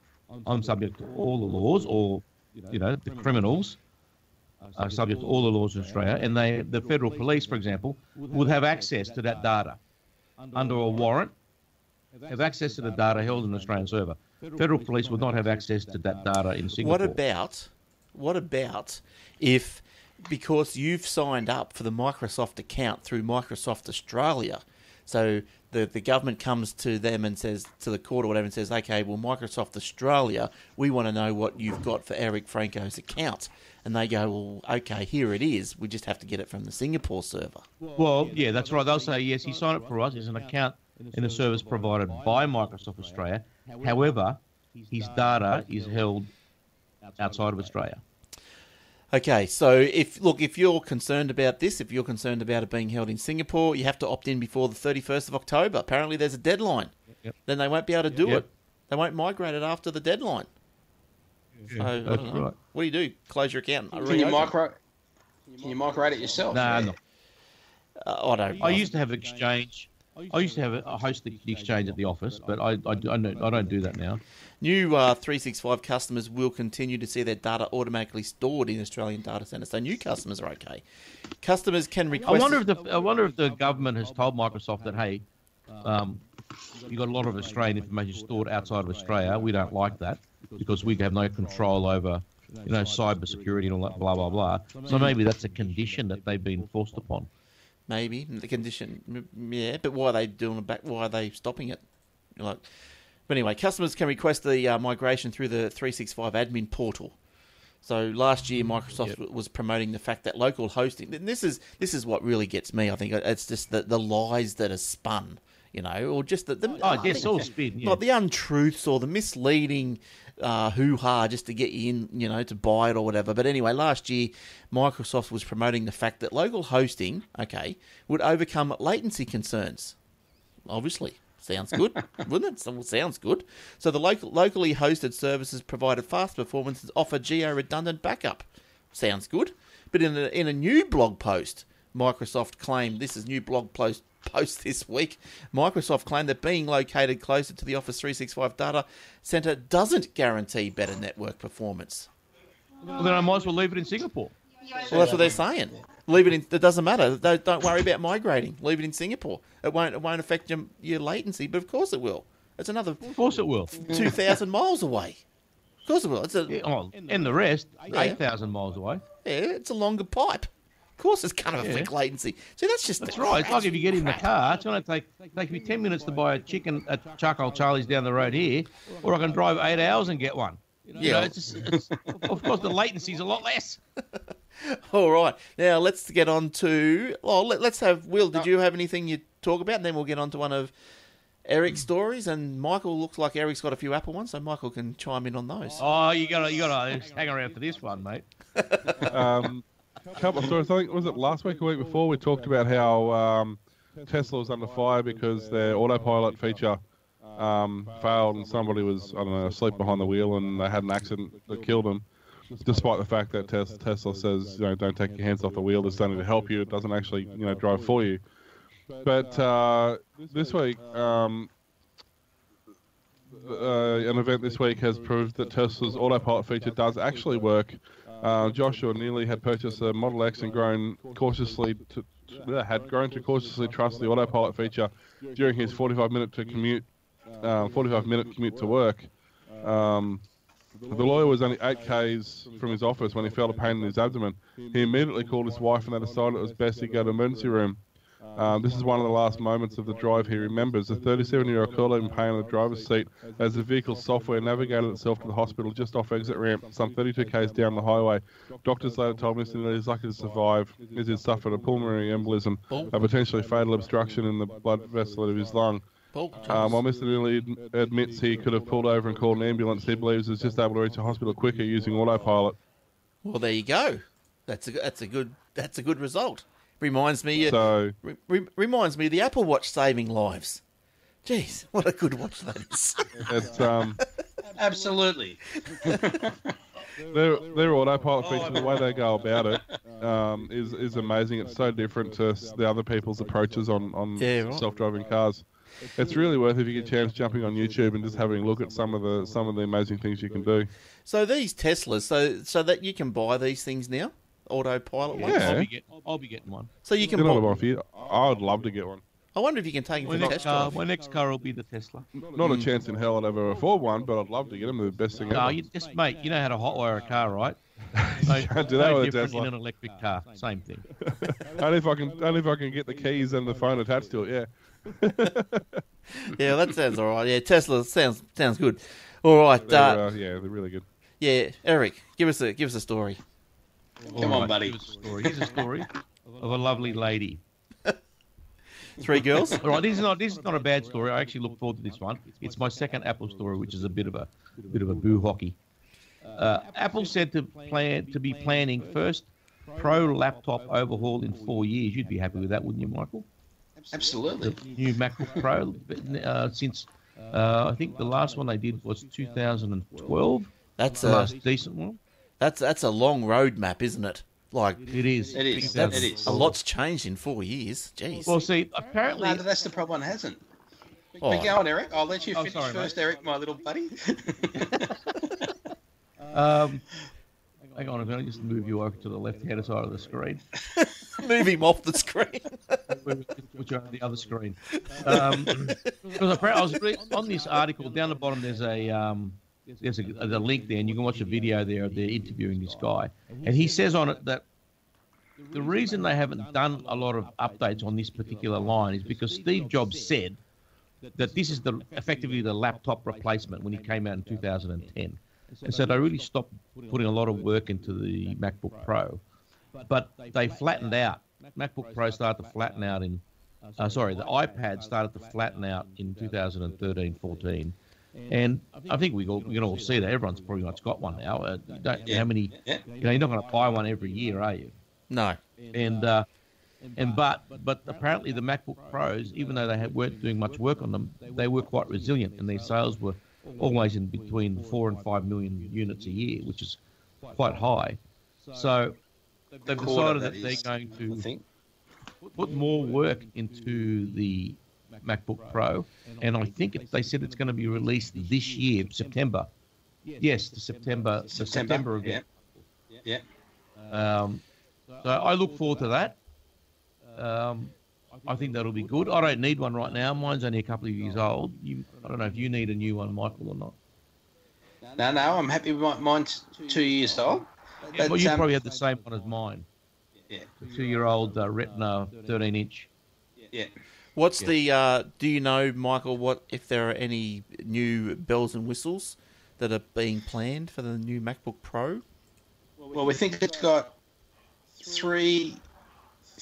I'm subject to all the laws, or you know, the criminals are subject to all the laws in Australia, and they, the federal police, for example, would have access to that data under a warrant. Have access to the data held in an Australian server. Federal police would not have access to that data in Singapore. What about what about if because you've signed up for the Microsoft account through Microsoft Australia, so the the government comes to them and says to the court or whatever and says, okay, well Microsoft Australia, we want to know what you've got for Eric Franco's account, and they go, well, okay, here it is. We just have to get it from the Singapore server. Well, yeah, that's right. They'll say, yes, he signed up for us. It's an account in a service provided by Microsoft Australia. However, his data is held outside of Australia. Okay, so if look, if you're concerned about this, if you're concerned about it being held in Singapore, you have to opt in before the 31st of October. Apparently, there's a deadline. Yep. Then they won't be able to do Yep. it. They won't migrate it after the deadline. So, I that's don't know. right. What do you do? Close your account? Can you micro? Can you migrate it yourself? Nah, no. Uh, I don't. I used to have exchange. I used to have a, a host the the exchange at the office, but I I, I, don't, I don't do that now. New uh, 365 customers will continue to see their data automatically stored in Australian data centres. So new customers are okay. Customers can request. I wonder if the I wonder if the government has told Microsoft that hey, um, you got a lot of Australian information stored outside of Australia. We don't like that because we have no control over you know cyber security and all that blah blah blah. So maybe that's a condition that they've been forced upon. maybe the condition. Yeah, but why are they doing it back? Why are they stopping it? Like, but anyway, customers can request the uh, migration through the 365 admin portal. So last year, Microsoft Yep. was promoting the fact that local hosting. and This is this is what really gets me. I think it's just the the lies that are spun, you know, or just the. the Oh, I guess all spin. Yeah. not the untruths or the misleading uh, hoo ha just to get you in, you know, to buy it or whatever. But anyway, last year, Microsoft was promoting the fact that local hosting, okay, would overcome latency concerns. Obviously. Sounds good, wouldn't it? So- Sounds good. So the local, locally hosted services provided fast performance and offer geo-redundant backup. Sounds good. But in a, in a new blog post, Microsoft claimed this is new blog post post this week. Microsoft claimed that being located closer to the Office 365 data center doesn't guarantee better network performance. Well, then I might as well leave it in Singapore. Well, that's what they're saying. Leave it in. It doesn't matter. Don't, don't worry about migrating. Leave it in Singapore. It won't. It won't affect your, your latency, but of course it will. It's another Of course it will. two thousand miles away. Of course it will. It's a Yeah, oh, and the rest, Yeah. eight thousand miles away. yeah. It's a longer pipe. Of course, it's going to Yeah. affect latency. So that's just That's right. It's like if you get in the car, it's going to take take me ten minutes to buy a chicken at Charcoal Charlie's down the road here, or I can drive eight hours and get one. You know, Yeah. it's just, it's, of course the latency's a lot less. All right. Now let's get on to. Well, let, let's have. Will, did you have anything you talk about? And then we'll get on to one of Eric's stories. And Michael looks like Eric's got a few Apple ones, so Michael can chime in on those. Oh, you got to you got to hang around for this one, mate. Um, couple of stories. I think was it last week or week before we talked about how um, Tesla was under fire because their autopilot feature um, failed and somebody was I don't know asleep behind the wheel and they had an accident that killed them. Despite the fact that Tes- Tesla says you know don't take your hands off the wheel, it's only to help you. It doesn't actually you know drive for you. But uh, this week, um, uh, an event this week has proved that Tesla's autopilot feature does actually work. Uh, Joshua Neally had purchased a Model X and grown cautiously to had grown to cautiously trust the autopilot feature during his 45 minute to commute, uh, 45 minute commute to work. Um, the lawyer was only eight k's from his office when he felt a pain in his abdomen. He immediately called his wife and they decided it was best he go to the emergency room. Um, this is one of the last moments of the drive he remembers. The 37 year old curled in pain on the driver's seat as the vehicle's software navigated itself to the hospital just off exit ramp, some 32 k's down the highway. Doctors later told Mr. Neally he's lucky to survive as he suffered a pulmonary embolism, a potentially fatal obstruction in the blood vessel of his lung. Paul, Um, while Mr. Neally admits he could have pulled over and called an ambulance, he believes he was just able to reach a hospital quicker using autopilot. well, there you go. That's a that's a good that's a good result. Reminds me. Uh, So, re- re- reminds me of the Apple Watch saving lives. Jeez, what a good watch that is. it's um, Absolutely. their their autopilot feature, the way they go about it, um, is is amazing. It's so different to the other people's approaches on on Yeah, right. self-driving cars. It's really worth if you get a chance jumping on YouTube and just having a look at some of the some of the amazing things you can do. so these Teslas, so so that you can buy these things now, autopilot ones. Yeah. I'll be, get, I'll be getting one. So you can. Get Buy, one for you. I would love to get one. I wonder if you can take them My for the next test car, drive. my next car will be the Tesla. Not a chance in hell I'd ever afford one, but I'd love to get them. They're the best thing No, ever. you just mate, you know how to hotwire a car, right? No, can't do that no with a Tesla. in an electric car. Same thing. only if I can, only if I can get the keys and the phone attached to it. Yeah. Yeah, that sounds all right. Yeah, Tesla sounds sounds good. All right, They're, uh, uh, yeah, they're really good. yeah, Eric, give us a give us a story. Come All on, buddy. Here's a story. Here's a story of a lovely lady. Three girls. All right, this is not this is not a bad story. I actually look forward to this one. It's my second Apple story, which is a bit of a bit of a boo hockey. Uh, Apple said to plan to be planning first pro laptop overhaul in four years. You'd be happy with that, wouldn't you, Michael? Absolutely. New MacBook Pro uh, since Uh, I think the last one they did was 2012. That's The a last decent one. that's that's a long roadmap, isn't it? Like It is. It is. that's It is. a lot's changed in four years. Jeez. Well, see, apparently, No, that's the problem. One hasn't. Oh. But go on, Eric. I'll let you Oh, finish sorry, mate. first, Eric, my little buddy. um, hang on, I'm going to just move you over to the left-hand side of the screen, Move him off the screen. which are on the other screen. Um, because I was on this article down the bottom. There's a um, there's a, a link there, and you can watch a video there of they're interviewing this guy, and he says on it that the reason they haven't done a lot of updates on this particular line is because Steve Jobs said that this is the effectively the laptop replacement when he came out in 2010, and so they really stopped putting a lot of work into the MacBook Pro, but they flattened out. MacBook Pro started to flatten out in, uh, sorry, the iPad started to flatten out in 2013, 14. And I think we, all, we can all see that everyone's pretty much got one now. Uh, you don't, Yeah. How many? Yeah. You know, you're not going to buy one every year, are you? No. and uh, and but but apparently the MacBook Pros, even though they had, weren't doing much work on them, they were quite resilient, and their sales were always in between four and five million units a year, which is quite high. So they've decided that, they're going to put more work into the MacBook Pro, and I think it, they said it's going to be released this year, September. Yes, the September, the September again. Yeah. Um, so I look forward to that. Um, I think that'll be good. I don't need one right now. Mine's only a couple of years old. You, I don't know if you need a new one, Michael, or not. No, no, I'm happy with my, mine's two years old. But, well, you um, probably had the same one as mine. Yeah. The two-year-old uh, Retina 13-inch. Yeah. What's Yeah. the? Uh, do you know, Michael? What if there are any new bells and whistles that are being planned for the new MacBook Pro? Well, we think it's got three,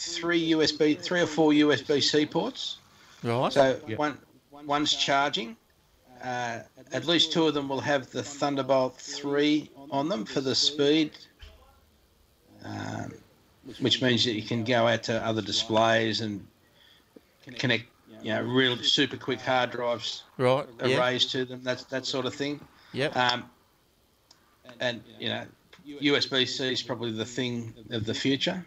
three USB, three or four USB C ports. Right. So Yeah. one, one's charging. Uh, at least two of them will have the Thunderbolt 3 on them for the speed, um, which means that you can go out to other displays and connect, you know, real super quick hard drives right. Arrays to them. That's that sort of thing. Yep. Um, and you know, USB C is probably the thing of the future.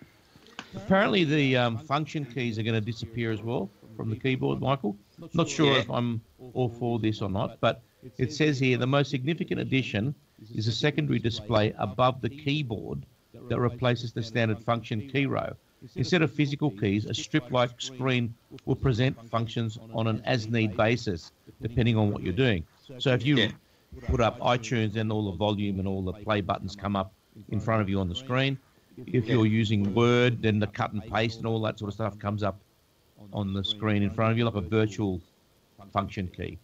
Apparently, the um, function keys are going to disappear as well from the keyboard, Michael. Not sure Yeah. if I'm all for this or not, but it says here the most significant addition is a secondary display above the keyboard that replaces the standard function key row. Instead of physical keys, a strip-like screen will present functions on an as-need basis, depending on what you're doing. So if you Yeah. put up iTunes and all the volume and all the play buttons come up in front of you on the screen. If you're using Word, then the cut and paste and all that sort of stuff comes up on the screen in front of you like a virtual function key.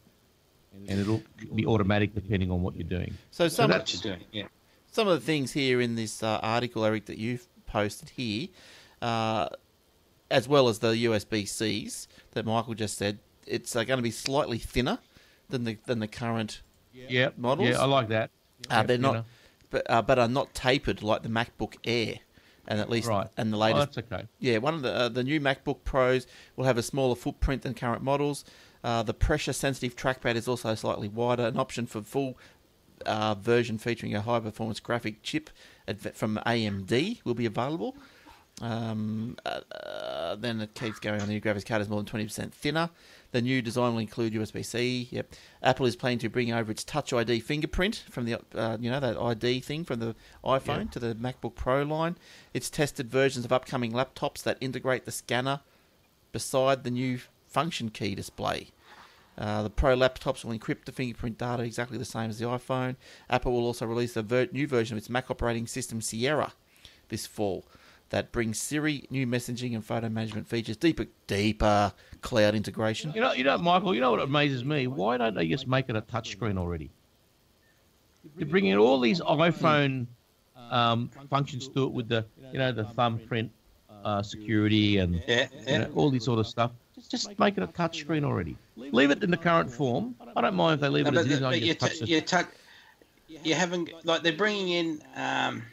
And it'll be automatic depending on what you're doing. So some What you're doing, yeah. some of the things here in this uh, article, Eric, that you've posted here, uh, as well as the USB Cs that Michael just said, it's uh, going to be slightly thinner than the than the current, Yeah, Models? Yeah, I like that. uh, Yep, they're you not, know. But uh, but are not tapered like the MacBook Air, and at least Right. and the Oh, latest that's okay. Yeah, one of the uh, the new MacBook Pros will have a smaller footprint than current models. Uh, the pressure-sensitive trackpad is also slightly wider. An option for full uh, version featuring a high-performance graphic chip from AMD will be available. Um, uh, uh, then it keeps going on. The new graphics card is more than 20% thinner. The new design will include USB-C. Yep. Apple is planning to bring over its Touch ID fingerprint from the uh, you know that ID thing from the iPhone to the MacBook Pro line. It's tested versions of upcoming laptops that integrate the scanner beside the new function key display. Uh, the Pro laptops will encrypt the fingerprint data exactly the same as the iPhone. Apple will also release a ver- new version of its Mac operating system Sierra this fall that brings Siri, new messaging and photo management features, deeper, deeper cloud integration. You know, you know, Michael. You know what amazes me? Why don't they just make it a touchscreen already? They're bringing all these iPhone um, functions to it with the, you know, the thumbprint uh, security and Yeah, you know, all these sort of stuff. Just make it a touchscreen already. Leave it in the current form. I don't mind if they leave No, it but, as it is. I but can you, just touch t- the- you, tu- you haven't like they're bringing in um,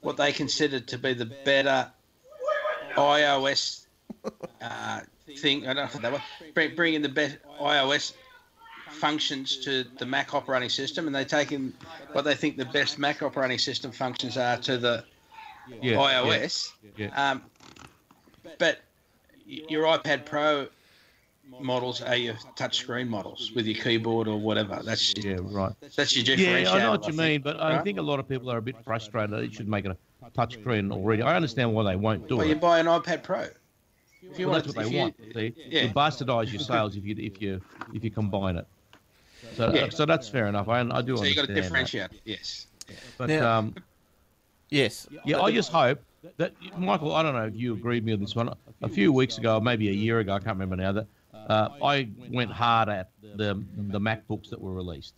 what they considered to be the better iOS uh, thing. I don't know if that one. Bring, bring the best iOS functions to the Mac operating system, and they take in what they think the best Mac operating system functions are to the Yeah, iOS. Yeah. Um, but your iPad Pro models are your touchscreen models with your keyboard or whatever. That's Yeah, right. that's your differentiator. Yeah, I know what you think, mean, but I think a lot of people are a bit frustrated. They should make it a touchscreen already. I understand why they won't do it. Well, you buy an iPad Pro. If you Well, want, that's what they you- want. See, yeah. you bastardise your sales if you if you if you combine it. So Yeah. so that's fair enough. I, I do So you got to differentiate. it, Yes. But Now- um, Yes. yeah, I just hope that Michael. I don't know if you agreed with me on this one. A few weeks ago, maybe a year ago, I can't remember now. That uh, I went hard at the the MacBooks that were released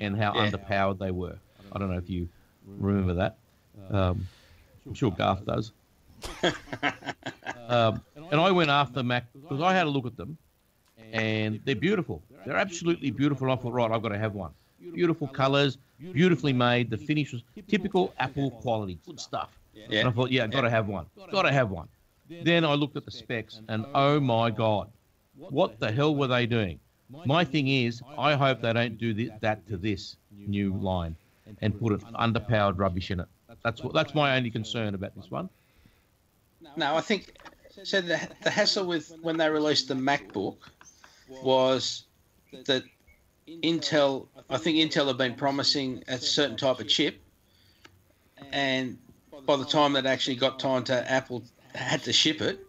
and how Yeah. underpowered they were. I don't know if you remember that. Um, I'm sure Garth does. um, and I went after Mac because I had a look at them, and they're beautiful. They're absolutely beautiful. I thought, right, I've got to have one. Beautiful colours, beautifully made. The finish was typical Apple quality, good stuff. Yeah. And I thought, yeah, I've got to have one. Got to have one. Then I looked at the specs, and oh my god, what the hell were they doing? My thing is, I hope they don't do that to this new line and put it underpowered rubbish in it. That's what. That's my only concern about this one. No, I think so. The, the hassle with when they released the MacBook was that Intel. I think Intel had been promising a certain type of chip, and by the time that actually got time to Apple had to ship it,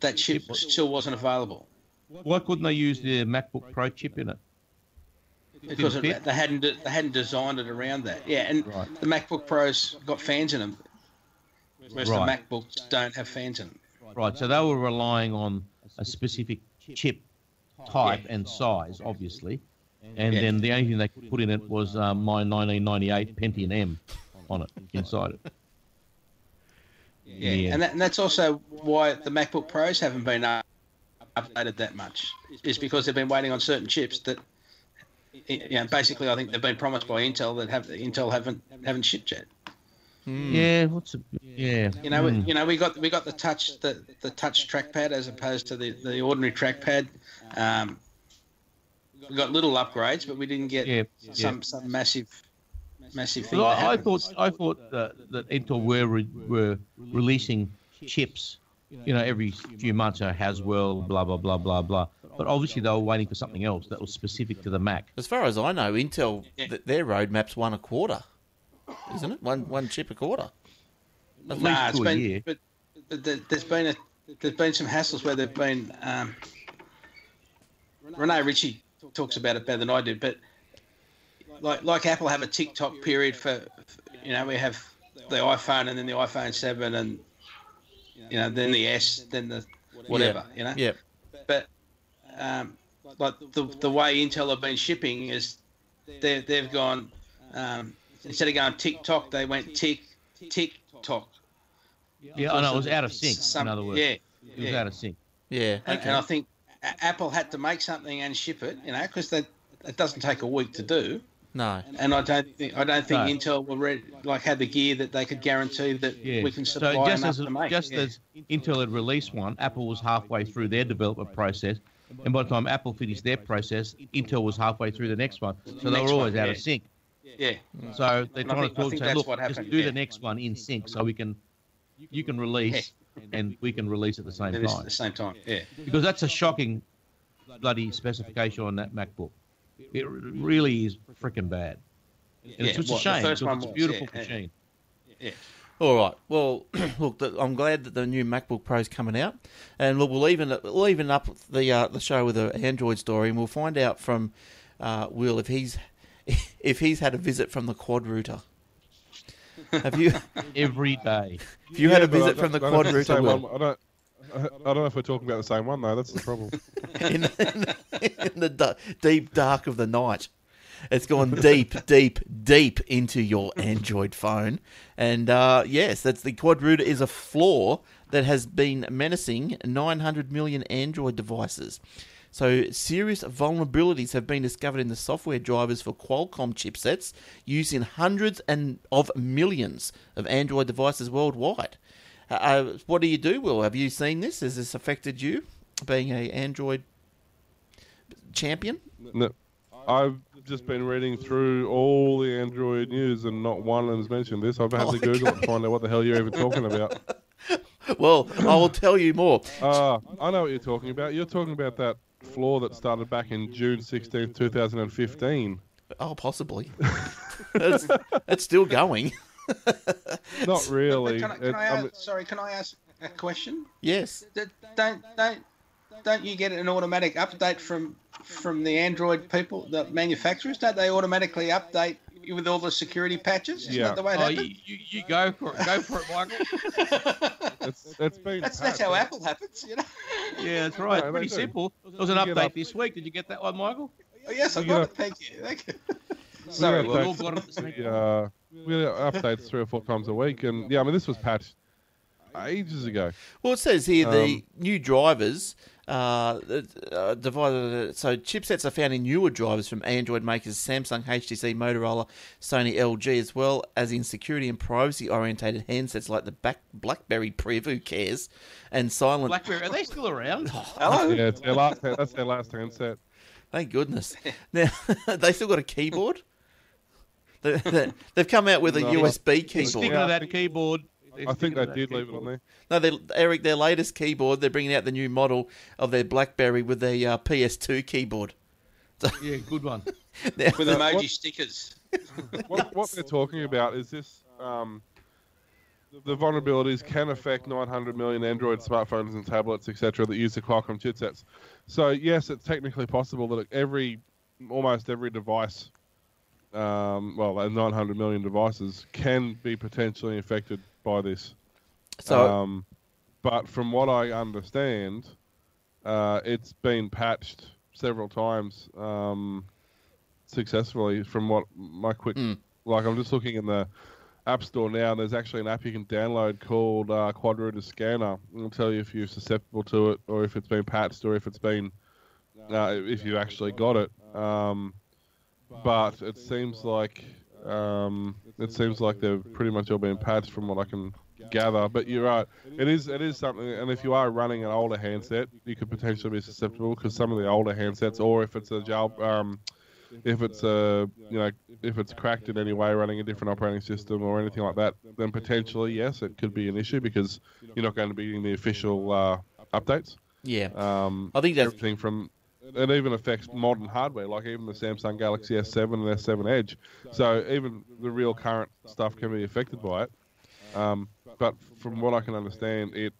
that chip still wasn't available Why couldn't they use the MacBook Pro chip in it? because it, they hadn't they hadn't designed it around that. Yeah, and Right. the MacBook Pros got fans in them, whereas Right. the MacBooks don't have fans in them. Right. So they were relying on a specific chip type and size, obviously, and Yeah. then the only thing they could put in it was um, my 1998 Pentium M on it inside it. Yeah, Yeah. and, that, and that's also why the MacBook Pros haven't been updated that much, is because they've been waiting on certain chips that, you know, basically I think they've been promised by Intel that have Intel haven't haven't shipped yet. Yeah. What's a yeah? You know, hmm. you know, we got we got the touch the, the touch trackpad as opposed to the, the ordinary trackpad. Um, we got little upgrades, but we didn't get Yeah, some yeah. some massive massive thing. Well, that I, I thought I thought that, that Intel were re, were releasing chips, you know, every few months. Uh, Haswell, blah blah blah blah blah. But obviously they were waiting for something else that was specific to the Mac. As far as I know, Intel Yeah. th- their roadmap's one a quarter, isn't it? One one chip a quarter. At Nah, least it's to a been, year. but, but there- there's been a there's been some hassles where there've been. Um, Rene Ritchie talks about it better than I do, but like like Apple have a tick-tock period for, you know, we have the iPhone and then the iPhone seven and you know then the S then the whatever you know. Yeah. But um, like the the way Intel have been shipping is they they've gone um, instead of going tick-tock they went tick tick tock. Yeah, I know it was out of sync. Some- in other words, yeah, it was yeah. out of sync. Yeah. And, Okay. and I think Apple had to make something and ship it, you know, because that it doesn't take a week to do. No. And I don't think I don't think No. Intel were ready, like had the gear that they could guarantee that Yeah. we can supply so just enough as to make. just yeah. as Intel had released one, Apple was halfway through their development process, and by the time Apple finished their process, Intel was halfway through the next one. So they were always one, out yeah. of sync. yeah, So they're And trying think- to talk think say, look, what just do yeah. the next one in sync, so we can you can release and we can release at the same it is at time. the same time. Yeah, Because that's a shocking bloody specification on that MacBook. It really is freaking bad. And Yeah, it's just what, a shame first because one it's a beautiful yeah, yeah. machine. yeah. All right. Well, look, the, I'm glad that the new MacBook Pro is coming out, and look, we'll even we'll even up the uh, the show with an Android story, and we'll find out from uh, Will if he's if he's had a visit from the QuadRooter. Have you? Every day. If you had a Yeah, but I visit from the I quad know if it's the router, Will. I don't. I don't know if we're talking about the same one though. That's the problem. in, the, in the da- deep dark of the night. It's gone deep, deep, deep into your Android phone. And uh, yes, that's the QuadRooter is a flaw that has been menacing 900 million Android devices. So serious vulnerabilities have been discovered in the software drivers for Qualcomm chipsets used in hundreds and of millions of Android devices worldwide. Uh, what do you do, Will? Have you seen this? Has this affected you, being a Android champion? No, I've just been reading through all the Android news and not one has mentioned this. I've had Oh, to Google it to find out what the hell you're even talking about. Well, I will tell you more. Ah, I know what you're talking about. You're talking about that flaw that started back in June 16th, 2015. Oh, possibly. it's, it's still going. Not really. Can I, can It- I I ask, sorry, can I ask a question? Yes. Don't don't don't you get an automatic update from from the Android people, the manufacturers? Don't they automatically update you with all the security patches? Isn't Yeah. that the way it Oh, you, happens? you, you go for it. Go for it, Michael. it's, it's been That's that's how. Apple happens, you know. Yeah, that's right. No, Pretty do. simple. There was an update up- this week. Did you get that one, Michael? Oh, yes, I got it. Thank you. Thank you. Sorry. get we all got it at the same uh, we get updates three or four times a week, and yeah, I mean this was patched ages ago. Well, it says here the Um, new drivers uh, uh, divided. So chipsets are found in newer drivers from Android makers Samsung, HTC, Motorola, Sony, LG, as well as in security and privacy orientated handsets like the Back BlackBerry Priv, who cares, and Silent. BlackBerry, are they still around? Hello. Yeah, it's their last. That's their last handset. Thank goodness. Now they still got a keyboard. They, they, they've come out with a No. USB Sticking keyboard. to that keyboard. I think they to that did leave it on there. No, they, Eric, their latest keyboard. They're bringing out the new model of their BlackBerry with the uh, PS2 keyboard. Yeah, good one. Now, With emoji what- stickers. What, what they're talking about is this. Um, the vulnerabilities can affect 900 million Android smartphones and tablets, etc., that use the Qualcomm chipsets. So yes, it's technically possible that every, almost every device, um, well, uh, 900 million devices can be potentially infected by this. so um, but from what I understand, uh, it's been patched several times um, successfully. From what my quick, Mm. like I'm just looking in the App Store now, and there's actually an app you can download called uh, Quadrooter Scanner. It'll tell you if you're susceptible to it, or if it's been patched, or if it's been, uh, if you actually got it. Um, but it seems like um, it seems like they've pretty much all been patched from what I can gather. But you're right, it is it is something. And if you are running an older handset, you could potentially be susceptible because some of the older handsets, or if it's a jail, um, if it's a you know if it's cracked in any way, running a different operating system or anything like that, then potentially yes, it could be an issue because you're not going to be getting the official uh, updates. yeah, Um, I think that's everything from it even affects modern hardware, like even the Samsung Galaxy S7 and S7 Edge. So even the real current stuff can be affected by it. Um, but from what I can understand, it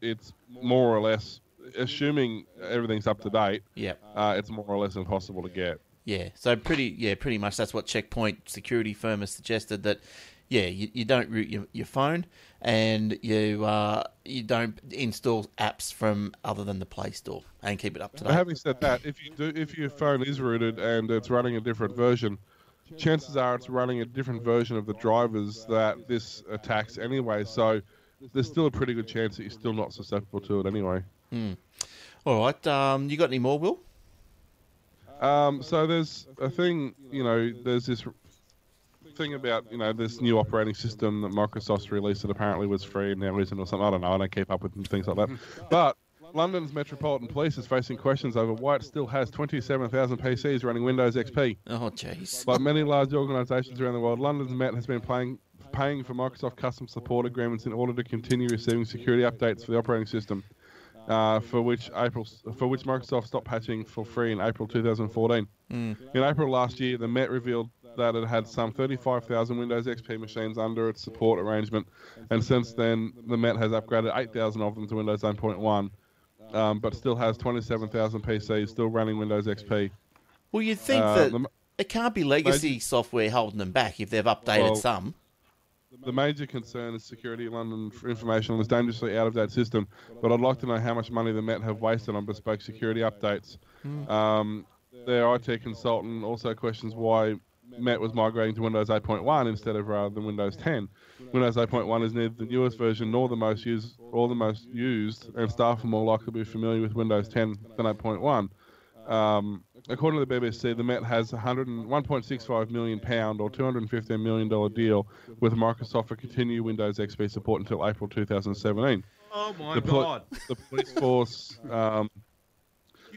it's more or less, assuming everything's up to date, yeah. uh, it's more or less impossible to get. Yeah, so pretty, yeah, pretty much that's what Check Point security firm has suggested that, yeah, you, you don't root your, your phone and you uh, you don't install apps from other than the Play Store and keep it up to date. having said that, if you do, if your phone is rooted and it's running a different version, chances are it's running a different version of the drivers that this attacks anyway. So there's still a pretty good chance that you're still not susceptible to it anyway. All right, um, you got any more, Will? Um, so there's a thing, you know, there's this thing about, you know, this new operating system that Microsoft's released that apparently was free and now isn't or something. I don't know. I don't keep up with things like that. But London's Metropolitan Police is facing questions over why it still has 27,000 PCs running Windows XP. Oh, jeez. Like many large organisations around the world, London's Met has been playing, paying for Microsoft custom support agreements in order to continue receiving security updates for the operating system, uh, for which April, for which Microsoft stopped patching for free in April 2014. In April last year, the Met revealed that it had some 35,000 Windows XP machines under its support arrangement, and since then, the Met has upgraded 8,000 of them to Windows 9.1. Um, but still has 27,000 PCs still running Windows XP. Well, you'd think Uh, that the- it can't be legacy software holding them back if they've updated Well, some. The major concern is security London for information on this dangerously out of date system, but I'd like to know how much money the Met have wasted on bespoke security updates. Um, their IT consultant also questions why Met was migrating to Windows 8.1 instead of rather than Windows 10. Windows 8.1 is neither the newest version nor the most used, or the most used, and staff are more likely to be familiar with Windows 10 than 8.1. Um, according to the BBC, the Met has 100 and- 1.65 million pound or 215 million dollar deal with Microsoft for continued Windows XP support until April 2017. Oh my The god! The police force, um,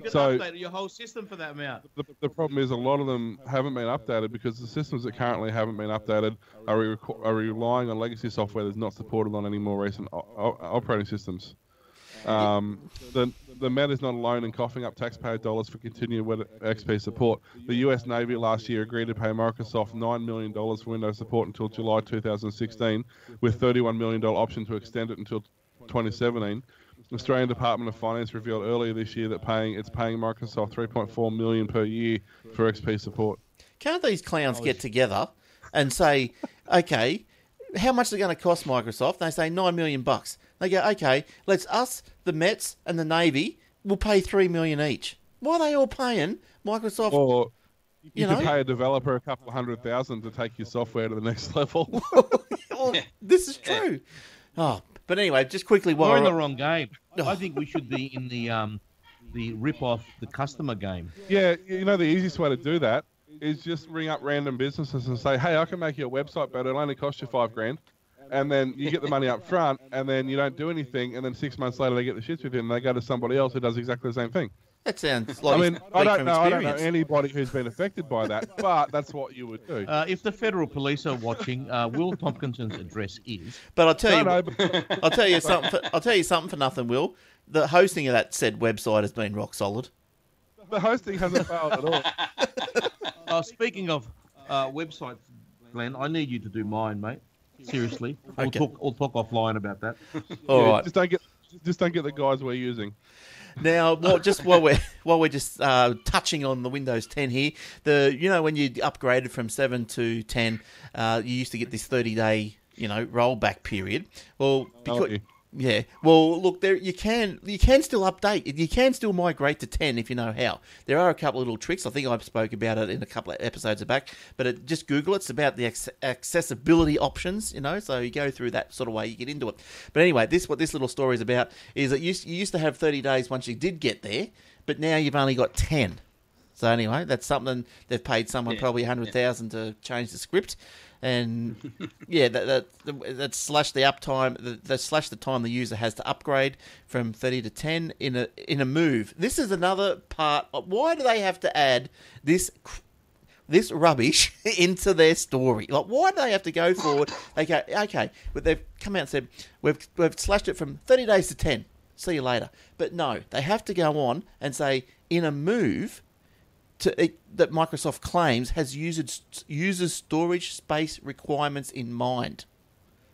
could So- update your whole system for that amount. The, the problem is a lot of them haven't been updated because the systems that currently haven't been updated are, re- are relying on legacy software that's not supported on any more recent o- operating systems. Um, the the Met is not alone in coughing up taxpayer dollars for continued XP support. The U.S. Navy last year agreed to pay Microsoft nine million dollars for Windows support until July 2016, with 31 million dollar option to extend it until 2017. The Australian Department of Finance revealed earlier this year that paying it's paying Microsoft 3.4 million per year for XP support. Can't these clowns get together and say, okay, how much is it going to cost Microsoft? They say nine million bucks. They go, okay, let's us, the Mets, and the Navy will pay three million each. Why are they all paying Microsoft? Or you, You could know? pay a developer a couple of hundred thousand to take your software to the next level. Well, this is true. Oh, but anyway, just quickly while We're in the wrong game. I think we should be in the um, the rip off the customer game. Yeah, you know the easiest way to do that is just ring up random businesses and say, "Hey, I can make you a website, but it'll only cost you five grand." And then you get the money up front, and then you don't do anything, and then six months later they get the shits with you, and they go to somebody else who does exactly the same thing. That sounds like I mean, I speak don't know, I don't know anybody who's been affected by that, but that's what you would do. Uh, if the federal police are watching, uh, Will Tompkinson's address is But I'll tell No, you, no, but- I'll tell you something. For, I'll tell you something for nothing. Will the hosting of that said website has been rock solid. the hosting hasn't failed at all. Uh, speaking of uh, websites, Glenn, I need you to do mine, mate. Seriously, we'll talk. We'll talk offline about that. All Yeah, right. Just don't get, just don't get the guys we're using. Now, what, just while we're while we're just uh, touching on the Windows 10 here, the you know when you upgraded from seven to 10, uh, you used to get this 30 day you know rollback period. Well, because. Yeah, well, look, there you can you can still update, you can still migrate to 10 if you know how. There are a couple of little tricks. I think I spoke about it in a couple of episodes back, but it, just Google it. It's about the ac- accessibility options, you know. So you go through that sort of way, you get into it. But anyway, this what this little story is about is that you, used- you used to have 30 days once you did get there, but now you've only got 10. So anyway, that's something they've paid someone Yeah, probably a hundred thousand to change the script, and yeah, that that that slashed the uptime, that, slashed the time the user has to upgrade from thirty to ten in a in a move. This is another part. Of, why do they have to add this? This rubbish into their story. Like, why do they have to go forward? They go, okay, but they've come out and said we've we've slashed it from thirty days to ten. See you later. But no, they have to go on and say in a move to, it, that Microsoft claims has users users storage space requirements in mind.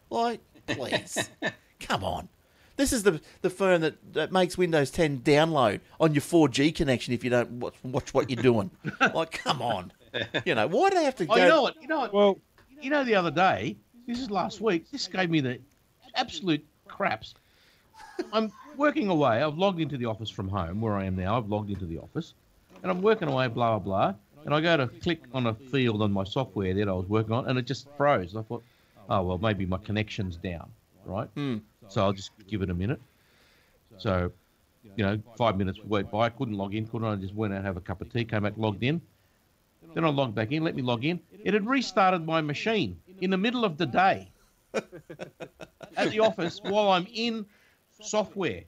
Like, please, come on. This is the the firm that, that makes Windows 10 download on your 4G connection if you don't watch, watch what you're doing. like, come on. You know, why do they have to go? Oh, you know what? You know what? Well, You know, the other day, this is last week, this gave me the absolute craps. I'm working away. I've logged into the office from home, where I am now. I've logged into the office, and I'm working away, blah, blah, blah. And I go to click on a field on my software that I was working on, and it just froze. I thought, oh, well, maybe my connection's down, right? Hmm. So I'll just give it a minute. So, you know, five minutes went by. I couldn't log in, couldn't I? I just went out, have a cup of tea, came back, logged in. Then I logged back in, let me log in. It had restarted my machine in the middle of the day at the office while I'm in software.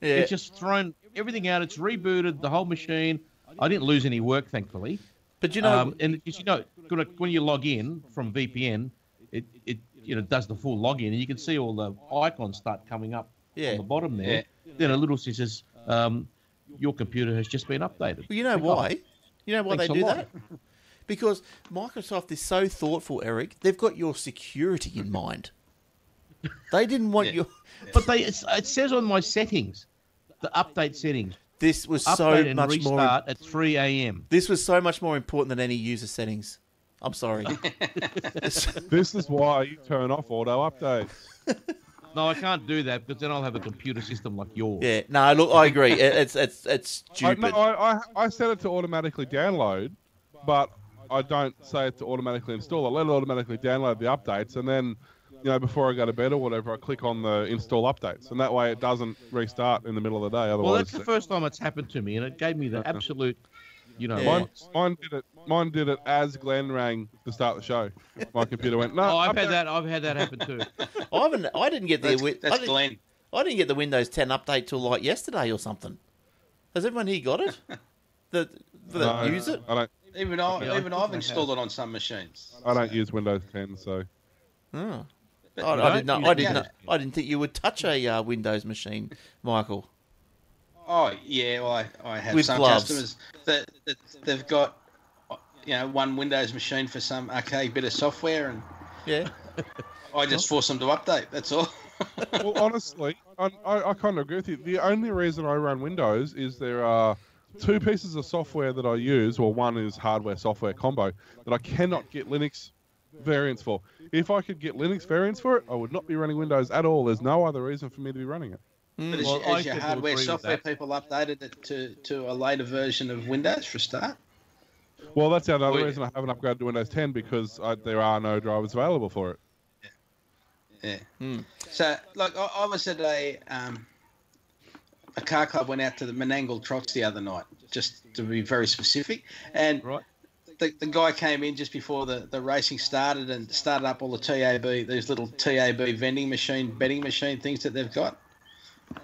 Yeah. It's just thrown everything out. It's rebooted the whole machine. I didn't lose any work, thankfully. But you know, um, and you know, when you log in from VPN, it, it you know does the full login, and you can see all the icons start coming up Yeah. on the bottom there. Then a little says, um, "Your computer has just been updated." Well, you know why? You know why Thanks they do that? Because Microsoft is so thoughtful, Eric. They've got your security in mind. They didn't want Yeah. your. But they it says on my settings, the update settings, This was update so and much more. restart at 3 a.m. This was so much more important than any user settings. I'm sorry. this is why you turn off auto updates. No, I can't do that because then I'll have a computer system like yours. yeah, no, look, I agree. It- It's it's it's I, stupid. no, I, I, I set it to automatically download, but I don't say it to automatically install. I let it automatically download the updates, and then, you know, before I go to bed or whatever, I click on the install updates, and that way it doesn't restart in the middle of the day. Otherwise, Well, Otherwise, that's the first time it's happened to me, and it gave me the absolute, you know. Yeah. mine, what? mine did it. Mine did it as Glenn rang to start the show. My computer went no. Oh, I've update." had that. I've had that happen too. I haven't. I didn't get the. That's, wi- I, that's didn't, Glenn. I didn't get the Windows 10 update till like yesterday or something. Has everyone here got it? That that No, use it? I don't. Even I, even I've installed it on some machines. I don't use Windows 10, so Oh. But- I, I didn't know. I didn't. yeah. Know, I didn't think you would touch a uh, Windows machine, Michael. Oh yeah, well, I, I have With some gloves. customers that, that they've got, you know, one Windows machine for some archaic bit of software, and Yeah. I just force them to update. That's all. well, honestly, I, I, I kind of agree with you. The only reason I run Windows is there are two pieces of software that I use, or one is hardware software combo that I cannot get Linux variants for. If I could get Linux variants for it, I would not be running Windows at all. There's no other reason for me to be running it. But is, Well, I is your hardware software people updated it to, to a later version of Windows for a start? Well, that's the other Well, reason I haven't upgraded to Windows 10 because I, there are no drivers available for it. Yeah. Hmm. So, like, I, I was at a um, a car club. Went out to the Menangle Trots the other night, just to be very specific. And Right. The, the guy came in just before the, the racing started and started up all the TAB, these little TAB vending machine, betting machine things that they've got.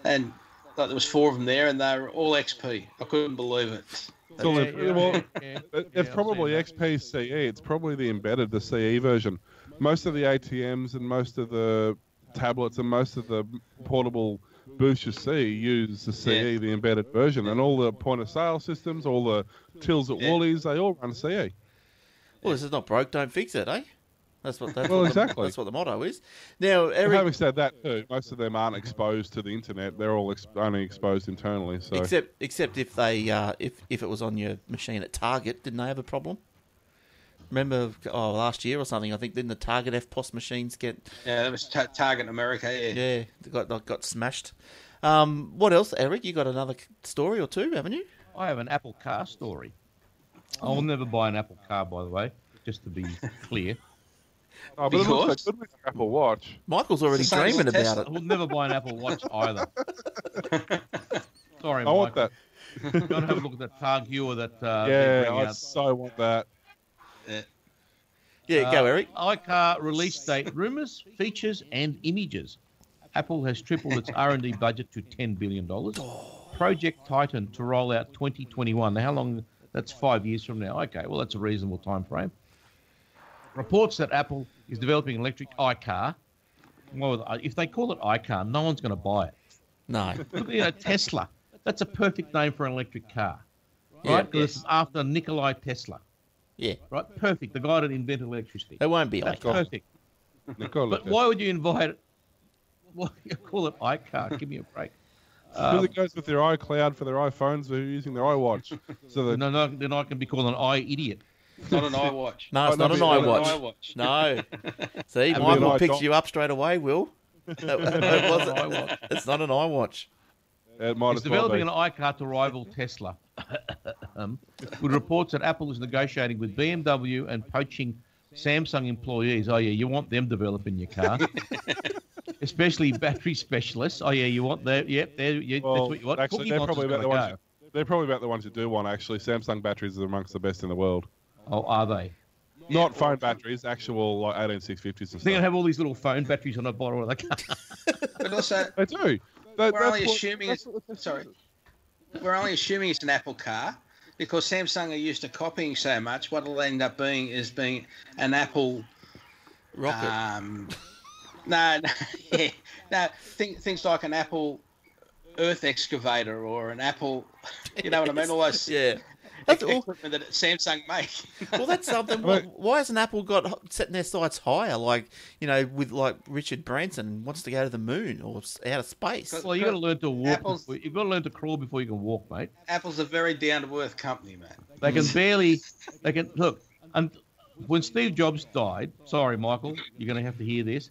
And like, there was four of them there, and they were all XP. I couldn't believe it. It's all Yeah, in- yeah, well, yeah, It's probably seen that. XP CE. It's probably the embedded, the CE version. Most of the ATMs and most of the tablets and most of the portable you see use the CE, Yeah. the embedded version, and all the point of sale systems, all the tills at Yeah. Woolies, they all run CE. Well, this is not broke. Don't fix it, eh? That's what. That's Well, what exactly. The, that's what the motto is. Now, Eric, having said that, too, most of them aren't exposed to the internet. They're all ex- only exposed internally. So except except if they uh, if if it was on your machine at Target, didn't they have a problem? Remember, oh, last year or something, I think didn't the Target FPOS machines get Yeah, that was ta- Target America. Yeah. yeah they got got, got smashed. Um, what else, Eric? You got another story or two, haven't you? I have an Apple car story. I will never buy an Apple car, by the way, just to be clear. oh, but it looks Because- so good with your Apple Watch. Michael's already It's the same dreaming about Tesla. it. I will never buy an Apple Watch either. Sorry, I want Michael. that. Go and have a look at that Targue or that. Uh, they're yeah, I out. so want that. Yeah, go, Uh, Eric. iCar release date, rumors, features, and images. Apple has tripled its R&D budget to $10 billion. Project Titan to roll out 2021. Now, how long? That's five years from now. Okay, well, that's a reasonable time frame. Reports that Apple is developing an electric iCar. Well, if they call it iCar, no one's going to buy it. No. You know, Tesla. That's a perfect name for an electric car, Yeah. right? Because it's after Nikolai Tesla, Yeah, right? Perfect. The guy that invented electricity. it won't be That's like perfect. Nicole, But why would you invite it? Why you call it iCar? Give me a break. Because Um, it goes with their iCloud for their iPhones who are using their iWatch. So that no, no, then I can be called an i idiot. It's not an iWatch. No, it's Oh, not an no, Not iWatch. iWatch. No. See, Have Michael picks you up straight away, Will. It- it it's not an iWatch. It might It's developing be. an iCar to rival Tesla. um, with reports that Apple is negotiating with BMW and poaching Samsung employees. Oh yeah, you want them developing your car, especially battery specialists. Oh yeah, you want that? Yep, they're, you, Well, that's what you want. actually, Cookie they're Monster's probably about the gotta ones. They're probably about the ones you do want. Actually, Samsung batteries are amongst the best in the world. Oh, are they? Not phone batteries, actual like 18650s and They're stuff. gonna have all these little phone batteries on the bottom of the car. But also, They do. That, we're only what- assuming it's sorry. We're only assuming it's an Apple car because Samsung are used to copying so much. What it'll end up being is being an Apple. Rocket. Um, no, no, yeah, no. Think, things like an Apple Earth excavator or an Apple. You know what I mean? All those yeah. That's all. equipment that Samsung make. Well, that's something. Why, why hasn't Apple got setting their sights higher? Like you know, with like Richard Branson wants to go to the moon or out of space. well, you got to learn to walk. Apple's- Before, you've got to learn to crawl before you can walk, mate. Apple's a very down to earth company, man. They can barely. They can look. And when Steve Jobs died, sorry, Michael, you're going to have to hear this.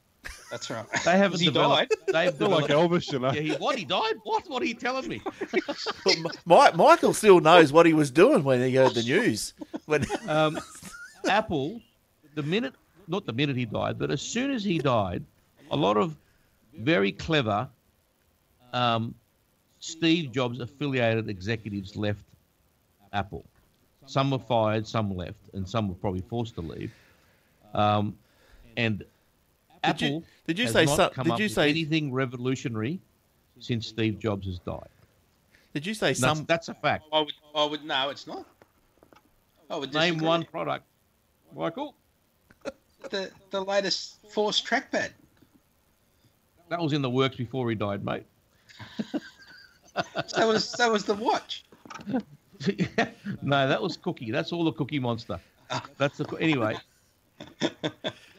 That's right. They haven't he developed. They've They're like. Elvis, you know. Yeah, he, what he died? What? What are you telling me? But Michael still knows what he was doing when he heard the news. When Um, Apple, the minute, not the minute he died, but as soon as he died, a lot of very clever um, Steve Jobs affiliated executives left Apple. Some were fired, some left, and some were probably forced to leave. Um, and Did you- did you has say not did you say- anything revolutionary since Steve Jobs has died. Did you say That's, some? that's a fact. I would, I would, no, it's not. I would Name one product, Michael. The, the latest Force trackpad. That was in the works before he died, mate. That was, that was the watch. no, that was Cookie. That's all the Cookie Monster. Ah. That's the anyway.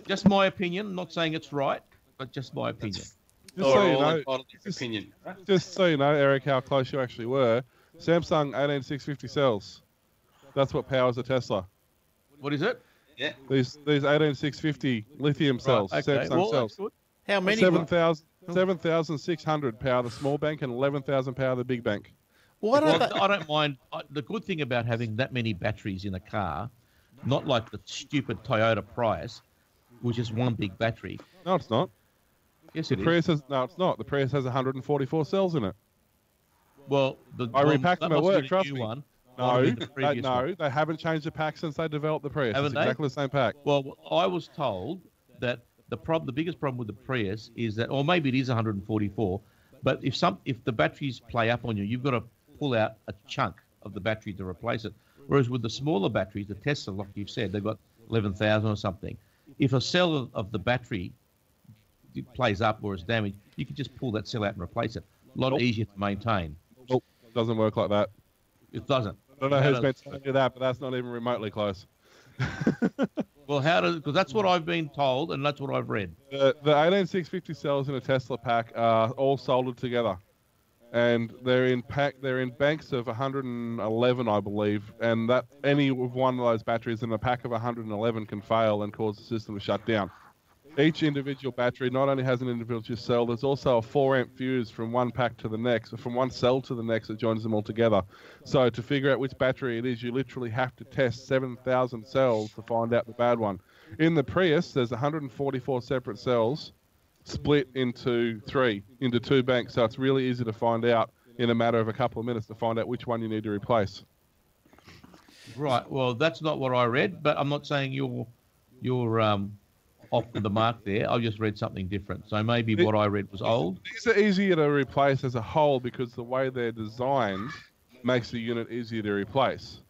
Just my opinion. I'm not saying it's right, but just my opinion. Just so you know, just- opinion. just so you know, Eric, how close you actually were. Samsung 18650 cells. That's what powers a Tesla. What is it? Yeah. These these 18650 lithium cells, Right, okay. Samsung Well, cells. How many? 7,000 7,600 power the small bank and 11,000 power the big bank. Why don't I don't mind. I- The good thing about having that many batteries in a car, not like the stupid Toyota Prius, which is one big battery. No, it's not. Yes, The it is. Prius has no, it's not. The Prius has 144 cells in it. Well, the, I repacked them at work, trust me. One. No, Might have been the they, no, one. they haven't changed the pack since they developed the Prius. Haven't it's they? exactly the same pack. Well, I was told that the prob- the biggest problem with the Prius is that, or maybe it is 144, but if some if the batteries play up on you, you've got to pull out a chunk of the battery to replace it. Whereas with the smaller batteries, the Tesla, like you've said, they've got 11,000 or something. If a cell of, the battery plays up or is damaged, you can just pull that cell out and replace it. A lot easier to maintain. Oh, doesn't work like that. It doesn't. I don't know How who's meant to do that, but that's not even remotely close. Well, how does? Because that's what I've been told, and that's what I've read. The, the 18650 cells in a Tesla pack are all soldered together, and they're in pack. They're in banks of 111, I believe, and that any one of those batteries in a pack of 111 can fail and cause the system to shut down. Each individual battery not only has an individual cell, there's also a 4 amp fuse from one pack to the next, from one cell to the next that joins them all together. So to figure out which battery it is, you literally have to test 7,000 cells to find out the bad one. In the Prius, there's 144 separate cells split into three, into two banks. So it's really easy to find out in a matter of a couple of minutes to find out which one you need to replace. Right. Well, that's not what I read, but I'm not saying you're you're um, off the mark there. I just read something different. So maybe what I read was old. These are easier to replace as a whole because the way they're designed makes the unit easier to replace.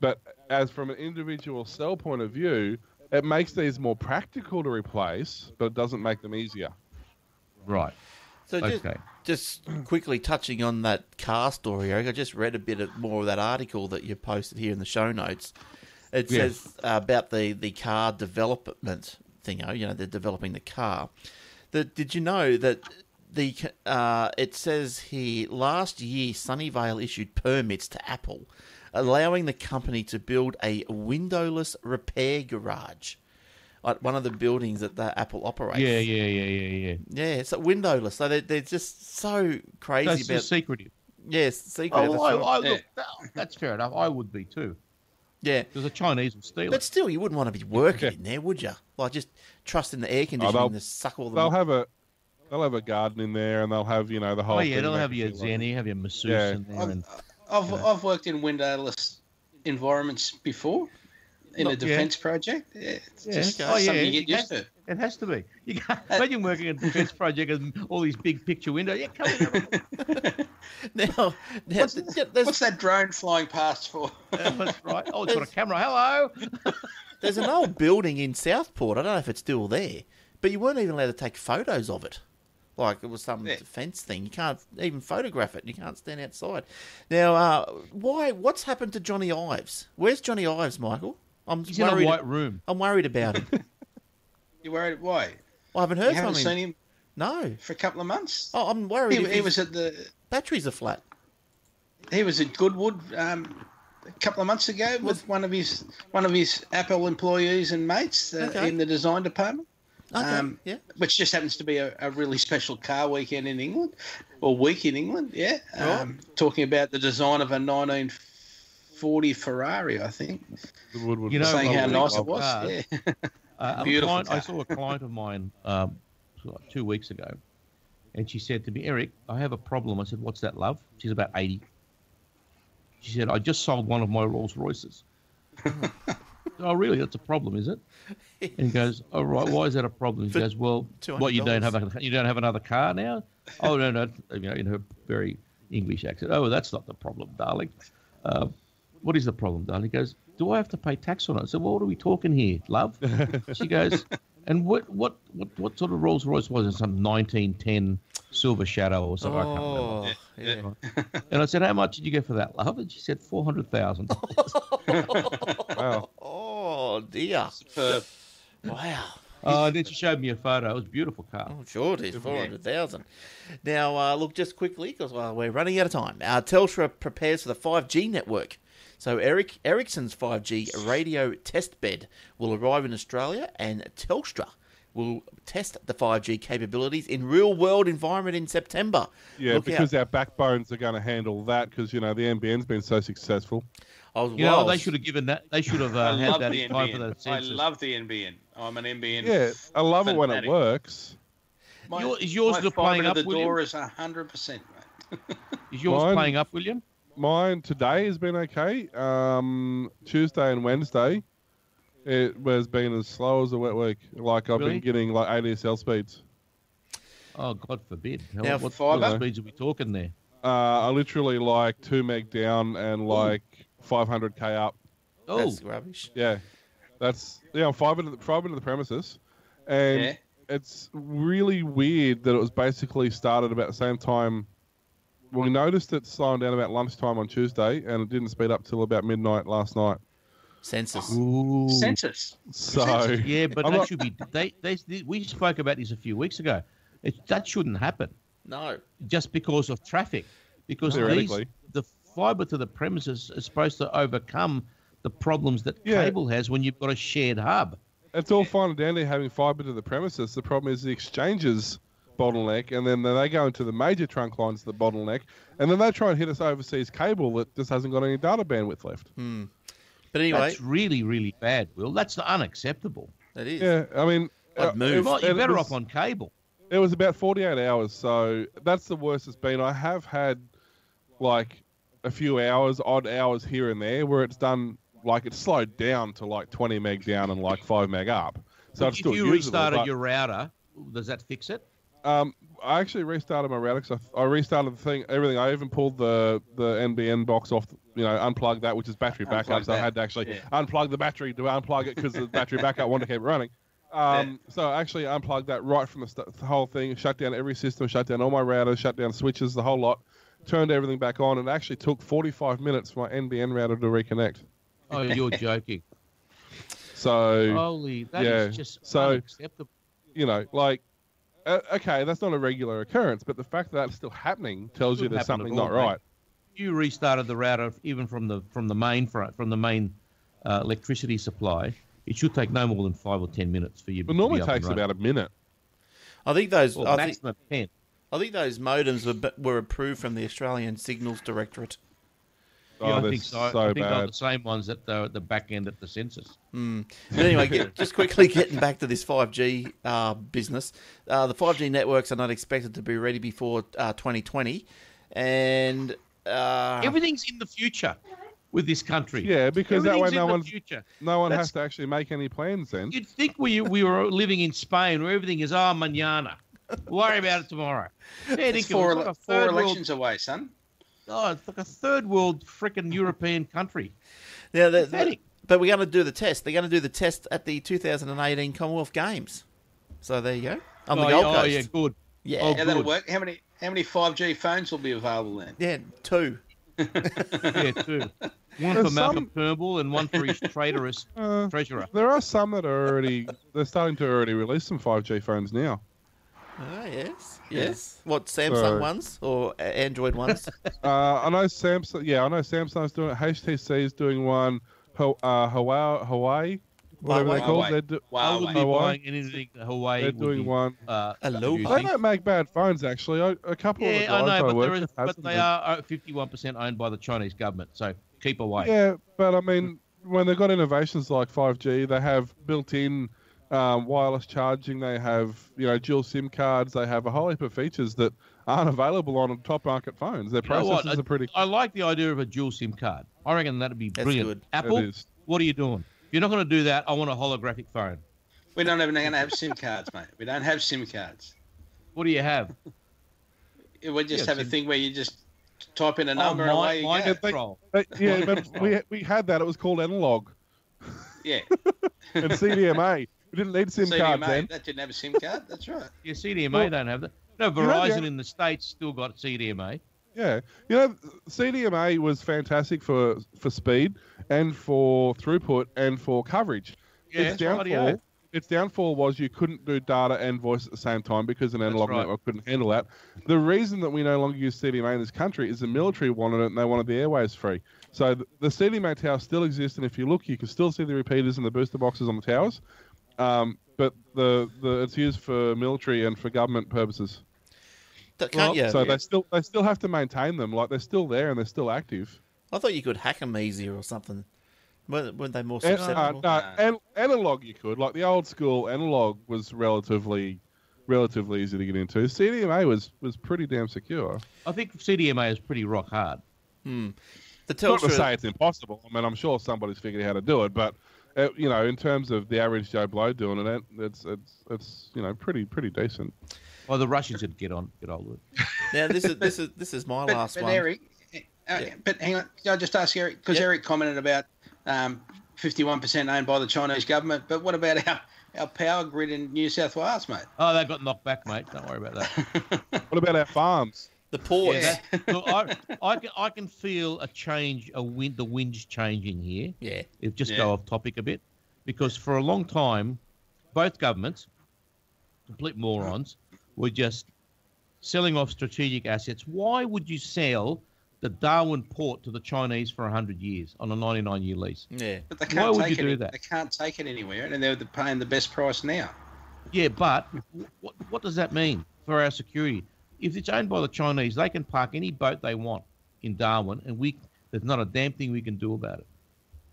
But as from an individual cell point of view, it makes these more practical to replace, but it doesn't make them easier. Right. So just, Okay. just quickly touching on that car story, Eric, I just read a bit of more of that article that you posted here in the show notes. It Yeah. says uh, about the, the car development thing. You know, they're developing the car. That did you know that the uh, it says here last year Sunnyvale issued permits to Apple, allowing the company to build a windowless repair garage at one of the buildings that the Apple operates. Yeah, yeah, yeah, yeah, yeah. Yeah, it's windowless. So they're, they're just so crazy That's about. just secretive. yes, secret. Oh, that's I. I, look, that- that's fair enough. I would be too. yeah, Because the Chinese will steal but it. still, you wouldn't want to be working in there, would you? Like just trust in the air oh, conditioning they'll- to suck all the. They'll have a they'll have a garden in there, and they'll have you know the whole. Oh yeah, thing they'll have your feel like- you have your masseuse Yeah. in there, I've, and oh, I've, I've worked in windowless environments before in a Look, yeah. defence project. Yeah, it's Yeah, just. Oh, something yeah, you get it used has- to. it has to be. You can't uh, imagine working in a defence project and all these big picture windows. Yeah, come in. now, now What's, there's, what's that drone flying past for? Uh, that's right. Oh, it's got a camera. Hello. there's an old building in Southport. I don't know if it's still there, but you weren't even allowed to take photos of it. Like it was some Yeah. defence thing. You can't even photograph it. You can't stand outside. Now, uh, why? What's happened to Jony Ives? Where's Jony Ives, Michael? I'm He's in a worried. white room. I'm worried about him. You're worried? Why? I haven't heard You haven't from him. seen him No. for a couple of months. Oh, I'm worried. he, he was at the. batteries are flat. He was at Goodwood um, a couple of months ago with one of his one of his Apple employees and mates uh, Okay. in the design department. Okay. Um, yeah. which just happens to be a, a really special car weekend in England, or week in England, yeah. Right. Um, talking about the design of a 1940 Ferrari, I think. The Woodward You know, saying how nice it was. cars. Yeah. Uh, Beautiful client, I saw a client of mine um, two weeks ago, and she said to me, "Eric, I have a problem." I said, "What's that, love?" She's about eighty. She said, "I just sold one of my Rolls Royces." oh, really? That's a problem, is it? And he goes, "Oh, right. Why is that a problem?" He goes, "Well, what you don't have a, you don't have another car now?" oh no, no. You know, in her very English accent. Oh, that's not the problem, darling. Uh, what is the problem, darling? He goes, do I have to pay tax on it? So well, what are we talking here, love? she goes, and what what what, what sort of Rolls Royce was it? Some 1910 Silver Shadow or something. I can't remember. Oh, yeah. And I said, how much did you get for that, love? And she said, 400000 Wow. Oh, dear. Superb. Wow. Oh, and then she showed me a photo. It was a beautiful car. Oh, sure it is. 400,000. Now, uh, look, just quickly, because well, we're running out of time. Uh, Telstra prepares for the 5G network. So, Eric Ericsson's 5G radio test bed will arrive in Australia, and Telstra will test the 5G capabilities in real world environment in September. Yeah, Look because out. our backbones are going to handle that because, you know, the NBN's been so successful. I was, You know, they should have given that. They should have uh, had love that the in time for the NBN. I love the NBN. I'm an NBN. Yeah, I love it when it works. My, Your- is yours my playing up, to the William? door is hundred percent. Is yours Mine- playing up, William? Mine today has been okay. Um, Tuesday and Wednesday, it has been as slow as a wet week. Like I've Really? been getting like ADSL speeds. Oh, God forbid. Hell, Now, what, what fibre? speeds are we talking there? Uh, I literally like two meg down and like 500k up. Oh, that's rubbish. Yeah, that's yeah. I'm fiber to the, fiber to the premises, and Yeah. it's really weird that it was basically started about the same time. We noticed it slowing down about lunchtime on Tuesday, and it didn't speed up till about midnight last night. Census. Ooh. Census. So Yeah, but I'm that not- should be. They, they, we spoke about this a few weeks ago. It, that shouldn't happen No. just because of traffic. Because these, Theoretically. the fibre to the premises is supposed to overcome the problems that Yeah. cable has when you've got a shared hub. It's all fine and dandy having fibre to the premises. The problem is the exchanges bottleneck, and then they go into the major trunk lines the bottleneck, and then they try and hit us overseas cable that just hasn't got any data bandwidth left. But anyway, That's really, really bad, Will. That's unacceptable. it is. Yeah, I mean, I'd uh, move. it- Well, you're better was- off on cable. It was about 48 hours, so that's the worst it's been. I have had like a few hours, odd hours here and there, where it's done like it's slowed down to like 20 meg down and like 5 meg up. So it's if still you usable, restarted but- your router, does that fix it? Um, I actually restarted my router 'cause I, I restarted the thing, everything. I even pulled the the NBN box off, you know, unplugged that, which is battery backup. Unplugged So I had to actually yeah. unplug the battery to unplug it because the battery backup wanted to keep it running. Um, So I actually unplugged that right from the, st- the whole thing, shut down every system, shut down all my routers, shut down switches, the whole lot, turned everything back on. It actually took 45 minutes for my NBN router to reconnect. Oh, you're joking. So Holy, that is yeah, just so- unacceptable. you know, like, uh, okay, that's not a regular occurrence, but the fact that that's still happening tells you there's happen at something not all, mate. right. You restarted the router even from the from the main front from the main uh, electricity supply. It should take no more than five or ten minutes for you. But to normally be up and takes about a minute. I think those. well, I think, maximum ten. I think those modems were, were approved from the Australian Signals Directorate. Oh, Yeah, I they're think so. I think they're bad. the same ones at the, the back end at the census. But anyway, get, just quickly getting back to this 5G uh, business. Uh, the 5G networks are not expected to be ready before uh, 2020. And uh, Everything's in the future with this country. Yeah, because that way no one, future. no one That's- has to actually make any plans then. You'd think we we were living in Spain where everything is oh manana. Worry about it tomorrow. Yeah, It's four, like a four third world, elections away, son. oh, it's like a third world freaking European country. now the, Pathetic. but we're going to do the test. They're going to do the test at the 2018 Commonwealth Games. So there you go. On the oh, Gold yeah, Coast. oh yeah, good. Yeah. Oh, Yeah, that'll good. work. How many how many 5G phones will be available then? Yeah, two. Yeah, two. One There's for Malcolm some- Turnbull and one for his traitorous Uh, treasurer. there are some that are already they're starting to already release some 5G phones now. Oh, yes. Yes. What, Samsung So- ones or Android ones? Uh, I know Samsung. Yeah, I know Samsung's doing it. HTC is doing one. Ho, uh, Hawaii, Hawaii, whatever they call Huawei. called. Huawei. They're, do, I wouldn't be Hawaii. buying anything Hawaii. they're would doing be, one. Uh, Aloha. using. They don't make bad phones actually. I, a couple of the Yeah, guys I know, but, work there is, but they are fifty-one percent owned by the Chinese government. So keep away. Yeah, but I mean, when they've got innovations like 5G, they have built-in um, wireless charging. They have you know dual SIM cards. They have a whole heap of features that aren't available on top market phones. Their You know what? processors are pretty. I like the idea of a dual SIM card. I reckon that'd be That's brilliant. good. Apple, what are you doing? If you're not going to do that, I want a holographic phone. We're not even going to have SIM cards, mate. We don't have SIM cards. What do you have? We just Yeah, have a SIM. thing where you just type in a Oh, number and my, away you my go. control. But, yeah, but we we had that. It was called analog Yeah, and CDMA. We didn't need SIM cards then. that didn't have a SIM card. That's right. Yeah, CDMA Well, don't have that. No, you know, Verizon in the states still got CDMA. Yeah, you know, CDMA was fantastic for for speed and for throughput and for coverage. Yeah, its downfall, its downfall was you couldn't do data and voice at the same time because an analog right. network couldn't handle that. The reason that we no longer use CDMA in this country is the military wanted it and they wanted the airways free. So the, the CDMA towers still exist, and if you look, you can still see the repeaters and the booster boxes on the towers. Um, but the, the it's used for military and for government purposes. That Well, can't you? So they still they still have to maintain them. Like they're still there and they're still active. I thought you could hack them easier or something. Weren't, weren't they more An- uh, no, Nah. an- analog you could. Like the old school analog was relatively relatively easy to get into. CDMA was was pretty damn secure. I think CDMA is pretty rock hard. Hmm. The Not to say it's impossible. I mean, I'm sure somebody's figured out how to do it, but uh, you know, in terms of the average Joe Blow doing it, it's it's it's you know pretty pretty decent. Well, the Russians would get on, get hold of it. now this is this is this is my But, last but one. Eric, uh, Yeah. but hang on, can I just ask Eric because Yeah. Eric commented about um, 51% owned by the Chinese government. But what about our, our power grid in New South Wales, mate? Oh, they got knocked back, mate. Don't worry about that. What about our farms? The pause. Yeah. Look, I, I, can, I can feel a change, a wind, the wind's changing here. Yeah. It just Yeah. go off topic a bit, because for a long time, both governments, complete morons, were just selling off strategic assets. Why would you sell the Darwin port to the Chinese for hundred years on a ninety-nine year lease? Yeah. But they can't Why would take you it. do that? They can't take it anywhere, and they're paying the best price now. Yeah, but what, what does that mean for our security? If it's owned by the Chinese, they can park any boat they want in Darwin, and we there's not a damn thing we can do about it.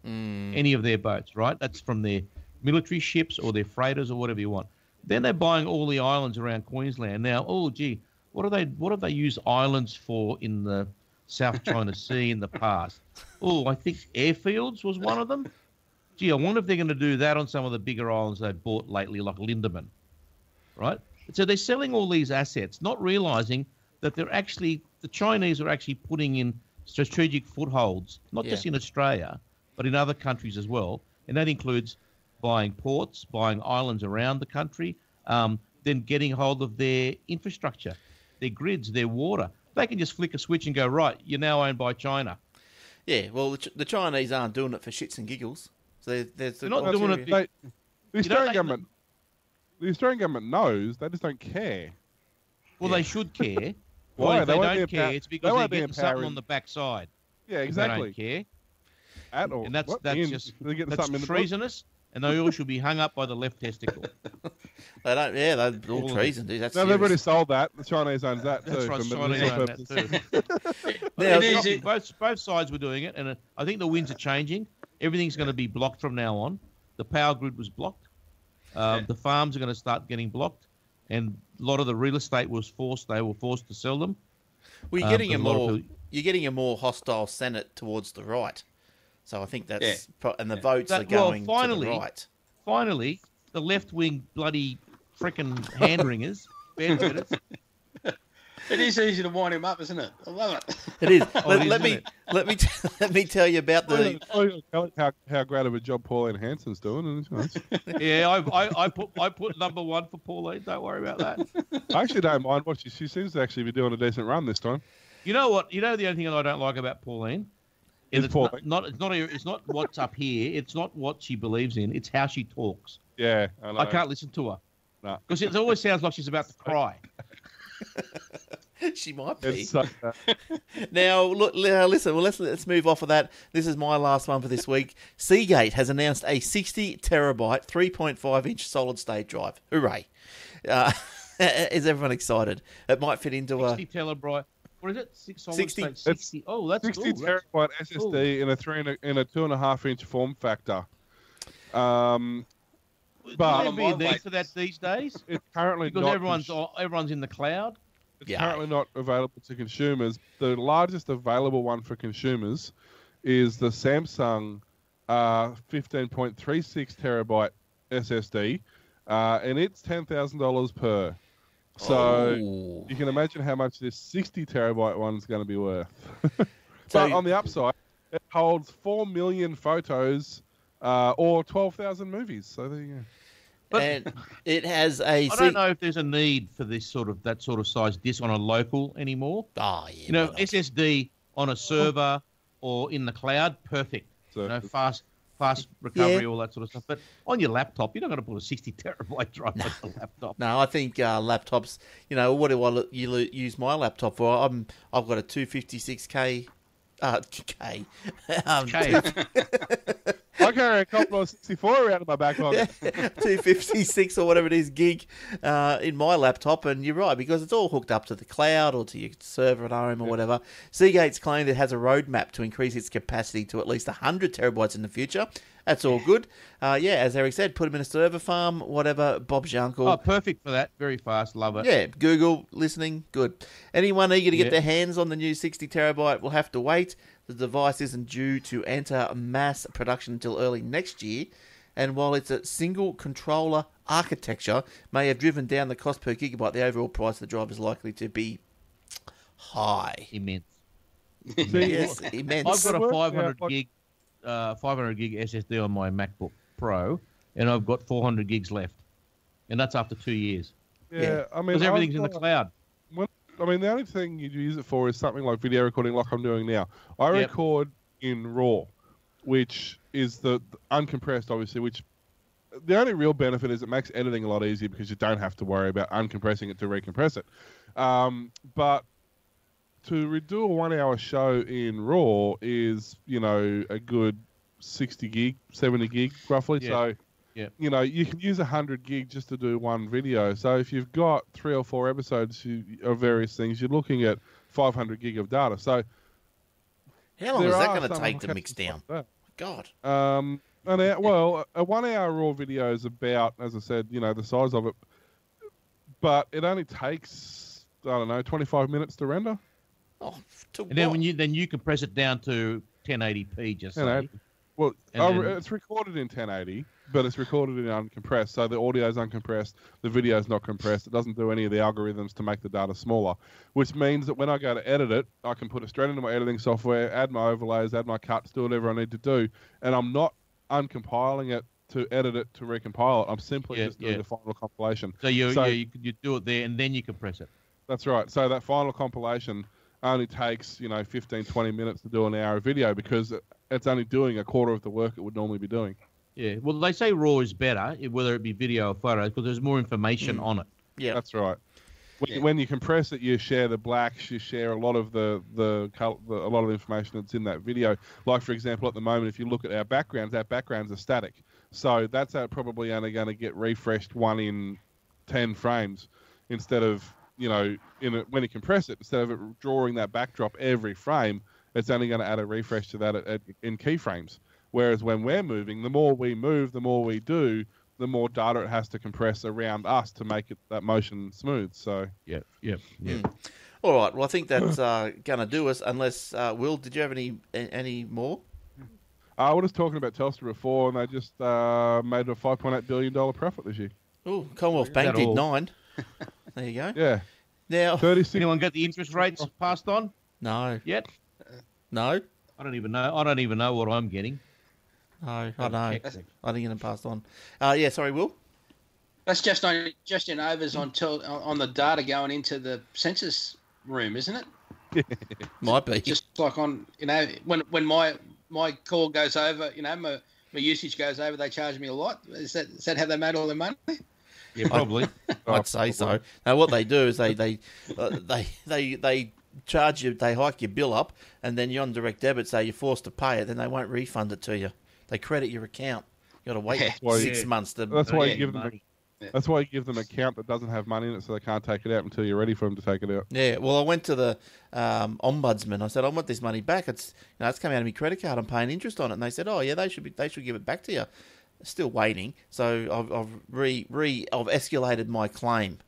Mm. Any of their boats, right? That's from their military ships or their freighters or whatever you want. Then they're buying all the islands around Queensland now. Oh, gee, what do they what have they used islands for in the South China Sea in the past? Oh, I think airfields was one of them. Gee, I wonder if they're going to do that on some of the bigger islands they've bought lately, like Lindeman, right? So they're selling all these assets, not realizing that they're actually the Chinese are actually putting in strategic footholds, not Yeah. just in Australia, but in other countries as well, and that includes buying ports, buying islands around the country, um, then getting hold of their infrastructure, their grids, their water. They can just flick a switch and go right. You're now owned by China. Yeah. Well, the, Ch- the Chinese aren't doing it for shits and giggles. So there- there's They're not doing it- They, the Australian government, the Australian government knows. They just don't care. Well, Yeah. they should care. Why? Well, if They they, don't be empower- care, it's because they're won't be getting something on the backside. Yeah, exactly. They don't care. At all. And that's What? that's In- just they get that's something in the treasonous, and they all should be hung up by the left testicle. They don't. Yeah, they're all All of treason, dude. That's No, they've already sold that. The Chinese owns that That's too. right, Chinese medicinal own that too. Now, It is- It's- both both sides were doing it, and uh, I think the winds are changing. Everything's going to be blocked from now on. The power grid was blocked. Um, Yeah. The farms are going to start getting blocked, and a lot of the real estate was forced. They were forced to sell them. Well, you're Um, getting a a more people- you're getting a more hostile Senate towards the right. So I think that's Yeah. pro- and the Yeah. votes That- are well, going finally- to the right. Finally, the left wing bloody frickin' hand wringers, bandsitters, It is easy to wind him up, isn't it? I love it. It is. Oh, let, it is, let me isn't let me t- let me tell you about the. How, how great of a job Pauline Hanson's doing. And, you know, Yeah, I, I, I put I put number one for Pauline. Don't worry about that. I actually don't mind what she, she seems to actually be doing a decent run this time. You know what? You know the only thing that I don't like about Pauline Is it's Pauline. Not, not it's not a- it's not what's up here. It's not what she believes in. It's how she talks. Yeah, I, know. I can't listen to her No. because it always sounds like she's about to cry. she might be. So, uh, Now, look, now listen. Well, let's let's move off of that. This is my last one for this week. Seagate has announced a 60 terabyte, 3.5 inch solid state drive. Hooray! Uh, is everyone excited? It might fit into a. Sixty terabyte. What is it? Six solid 60 state. Sixty. Oh, that's 60 ooh, that's- terabyte SSD in a three and a, in a two and a half inch form factor. Um, Would but- there be a need for that these days? it's currently Because not everyone's cons- everyone's in the cloud. It's Yeah. currently not available to consumers. The largest available one for consumers is the Samsung uh, 15.36 terabyte SSD, uh, and it's ten thousand dollars per. So Ooh. you can imagine how much this 60 terabyte one is going to be worth. So- but on the upside, it holds 4 million photos uh, or 12,000 movies. So there you go. But- and it has a. I don't know if there's a need for this sort of that sort of size disc on a local anymore. Oh yeah. You know. SSD on a server or in the cloud, perfect. So You know, fast, fast recovery, Yeah. all that sort of stuff. But on your laptop, you're not going to put a 60 terabyte drive on the laptop. No, I think uh, laptops. You know, what do I you use my laptop for? I'm I've got a 256k. Uh, K. um, Okay. I carry a Commodore 64 around in my back pocket. 256 or whatever it is gig uh, in my laptop, and you're right because it's all hooked up to the cloud or to your server at home or whatever. Seagate's claimed it has a roadmap to increase its capacity to at least 100 terabytes in the future. That's all good. Uh, yeah, as Eric said, put them in a server farm, whatever. Bob's your uncle. oh, perfect for that. Very fast. Love it. Yeah, Google listening, good. Anyone eager to get Yeah. their hands on the new 60 terabyte will have to wait. The device isn't due to enter mass production until early next year, and while it's a single controller architecture may have driven down the cost per gigabyte, the overall price of the drive is likely to be high. Immense. yes, immense. I've got a 500 gig, uh, 500 gig SSD on my MacBook Pro, and I've got 400 gigs left, and that's after two years Yeah, Yeah. I mean, because everything's I've in the got- cloud. I mean, the only thing you use it for is something like video recording, like I'm doing now. I Yep. record in RAW, which is the, the uncompressed, obviously. Which the only real benefit is it makes editing a lot easier because you don't have to worry about uncompressing it to recompress it. Um, but to redo a one-hour show in RAW is, you know, a good 60 gig, 70 gig, roughly. Yeah. So Yeah. you know, you can use 100 gig just to do one video. So if you've got three or four episodes of various things, you're looking at 500 gig of data. So How long is that going to take to mix down? like God. Um, an hour, well, a one hour raw video is about, as I said, you know, the size of it, but it only takes, I don't know, 25 minutes to render. Oh, to And then when you then you compress it down to 1080p, just say. 1080. Well, And then- it's recorded in 1080, but it's recorded in uncompressed. So the audio is uncompressed, the video is not compressed. It doesn't do any of the algorithms to make the data smaller, which means that when I go to edit it, I can put it straight into my editing software, add my overlays, add my cuts, do whatever I need to do, and I'm not uncompiling it to edit it to recompile it. I'm simply Yeah, just doing yeah. the final compilation. So you So- yeah, you, you do it there and then you compress it. That's right. So that final compilation only takes, you know, 15, 20 minutes to do an hour of video because it's only doing a quarter of the work it would normally be doing. Yeah. Well, they say RAW is better, whether it be video or photos, because there's more information on it. yeah. That's right. When, Yeah. when you compress it, you share the blacks, you share a lot of the the, the a lot of the information that's in that video. Like for example, at the moment, if you look at our backgrounds, our backgrounds are static, so that's uh, probably only going to get refreshed one in ten frames instead of you know in a, when you compress it, instead of it drawing that backdrop every frame, it's only going to add a refresh to that at, at, in keyframes. Whereas when we're moving, the more we move, the more we do, the more data it has to compress around us to make it that motion smooth. So Yeah. Yeah. Yeah. All right. Well, I think that's uh, going to do us. Unless uh, Will, did you have any any more? I was talking about Telstra before, and they just uh, made a five point eight billion dollar profit this year. Oh, Commonwealth Bank did all? nine. There you go. Yeah, Now, thirty six. Anyone get the interest rates passed on no, yet? no, I don't even know. I don't even know what I'm getting. no. I know. Check. I didn't get them passed on. Uh, yeah, sorry, Will. That's just on just in overs on tel, on the data going into the census room, isn't it? Might be. Just like on you know when when my my call goes over, you know my my usage goes over, they charge me a lot. Is that is that how they made all their money? Yeah, probably. I'd say so. Now, what they do is they they uh, they they they charge you, they hike your bill up, and then you're on direct debit, so you're forced to pay it. Then they won't refund it to you. They credit your account. You got to wait Yeah. Well, six yeah. months to. That's why you give them. money. A, that's why you give them an account that doesn't have money in it, so they can't take it out until you're ready for them to take it out. Yeah, well, I went to the um, ombudsman. I said, "I want this money back. It's you know, it's coming out of my credit card. I'm paying interest on it." And they said, "Oh, yeah, they should be. They should give it back to you." Still waiting. So I've, I've re re I've escalated my claim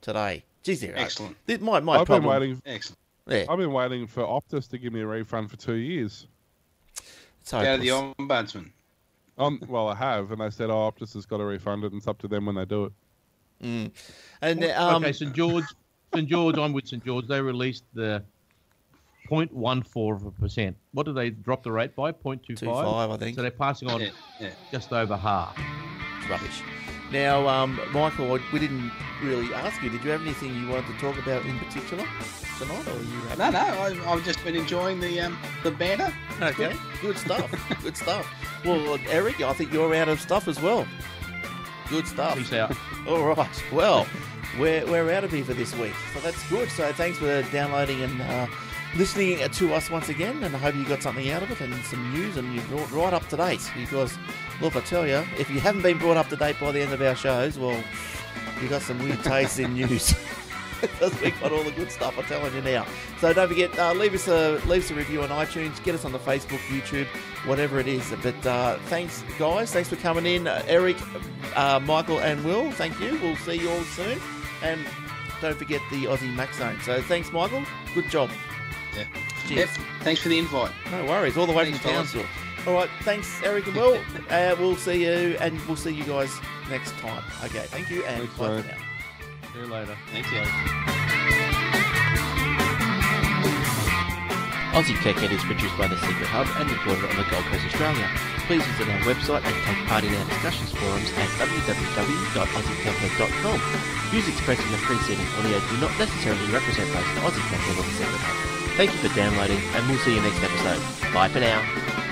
today. Geez, there. Excellent. This, my my I've been waiting. Excellent. Yeah, I've been waiting for Optus to give me a refund for two years. it's Go to the hopeless. ombudsman. Um, well, I have, and they said, "Oh, Optus has got to refund it, and it's up to them when they do it." Mm. And um, okay, St George, St George, I'm with St George. They released the 0.14 of a percent. What did they drop the rate by? 0.25? 25, I think. So they're passing on Yeah, yeah. just over half. rubbish. Now, um, Michael, we didn't really ask you. Did you have anything you wanted to talk about in particular tonight, or you? happy? No, no, I, I've just been enjoying the um, the banner. Okay, good stuff. good stuff. Well, Eric, I think you're out of stuff as well. Good stuff. Peace out. All right. Well, we're, we're out of here for this week. So that's good. So thanks for downloading and uh, listening to us once again. And I hope you got something out of it and some news and you're brought right up to date. Because, look, I tell you, if you haven't been brought up to date by the end of our shows, well, you got some weird tastes in news. Because we got all the good stuff, I'm telling you now. So don't forget, uh, leave us a leave us a review on iTunes. Get us on the Facebook, YouTube, whatever it is. But uh, thanks, guys. Thanks for coming in, uh, Eric, uh, Michael, and Will. Thank you. We'll see you all soon. And don't forget the Aussie Mac Zone. So thanks, Michael. Good job. Yeah. Cheers. Yep. Thanks for the invite. No worries. All the way Thanks, from guys. Townsville. All right. Thanks, Eric and Will. uh, we'll see you, and we'll see you guys next time. Okay. Thank you, and Thanks, bye mate. for now. See you later. Thanks, yeah. Aussie Tech is produced by The Secret Hub and recorded on the Gold Coast, Australia. Please visit our website and take part in our discussions forums at www.aussietechhead.com. Views expressed in the preceding audio do not necessarily represent those of Aussie Tech or The Secret Hub. Thank you for downloading, and we'll see you next episode. Bye for now.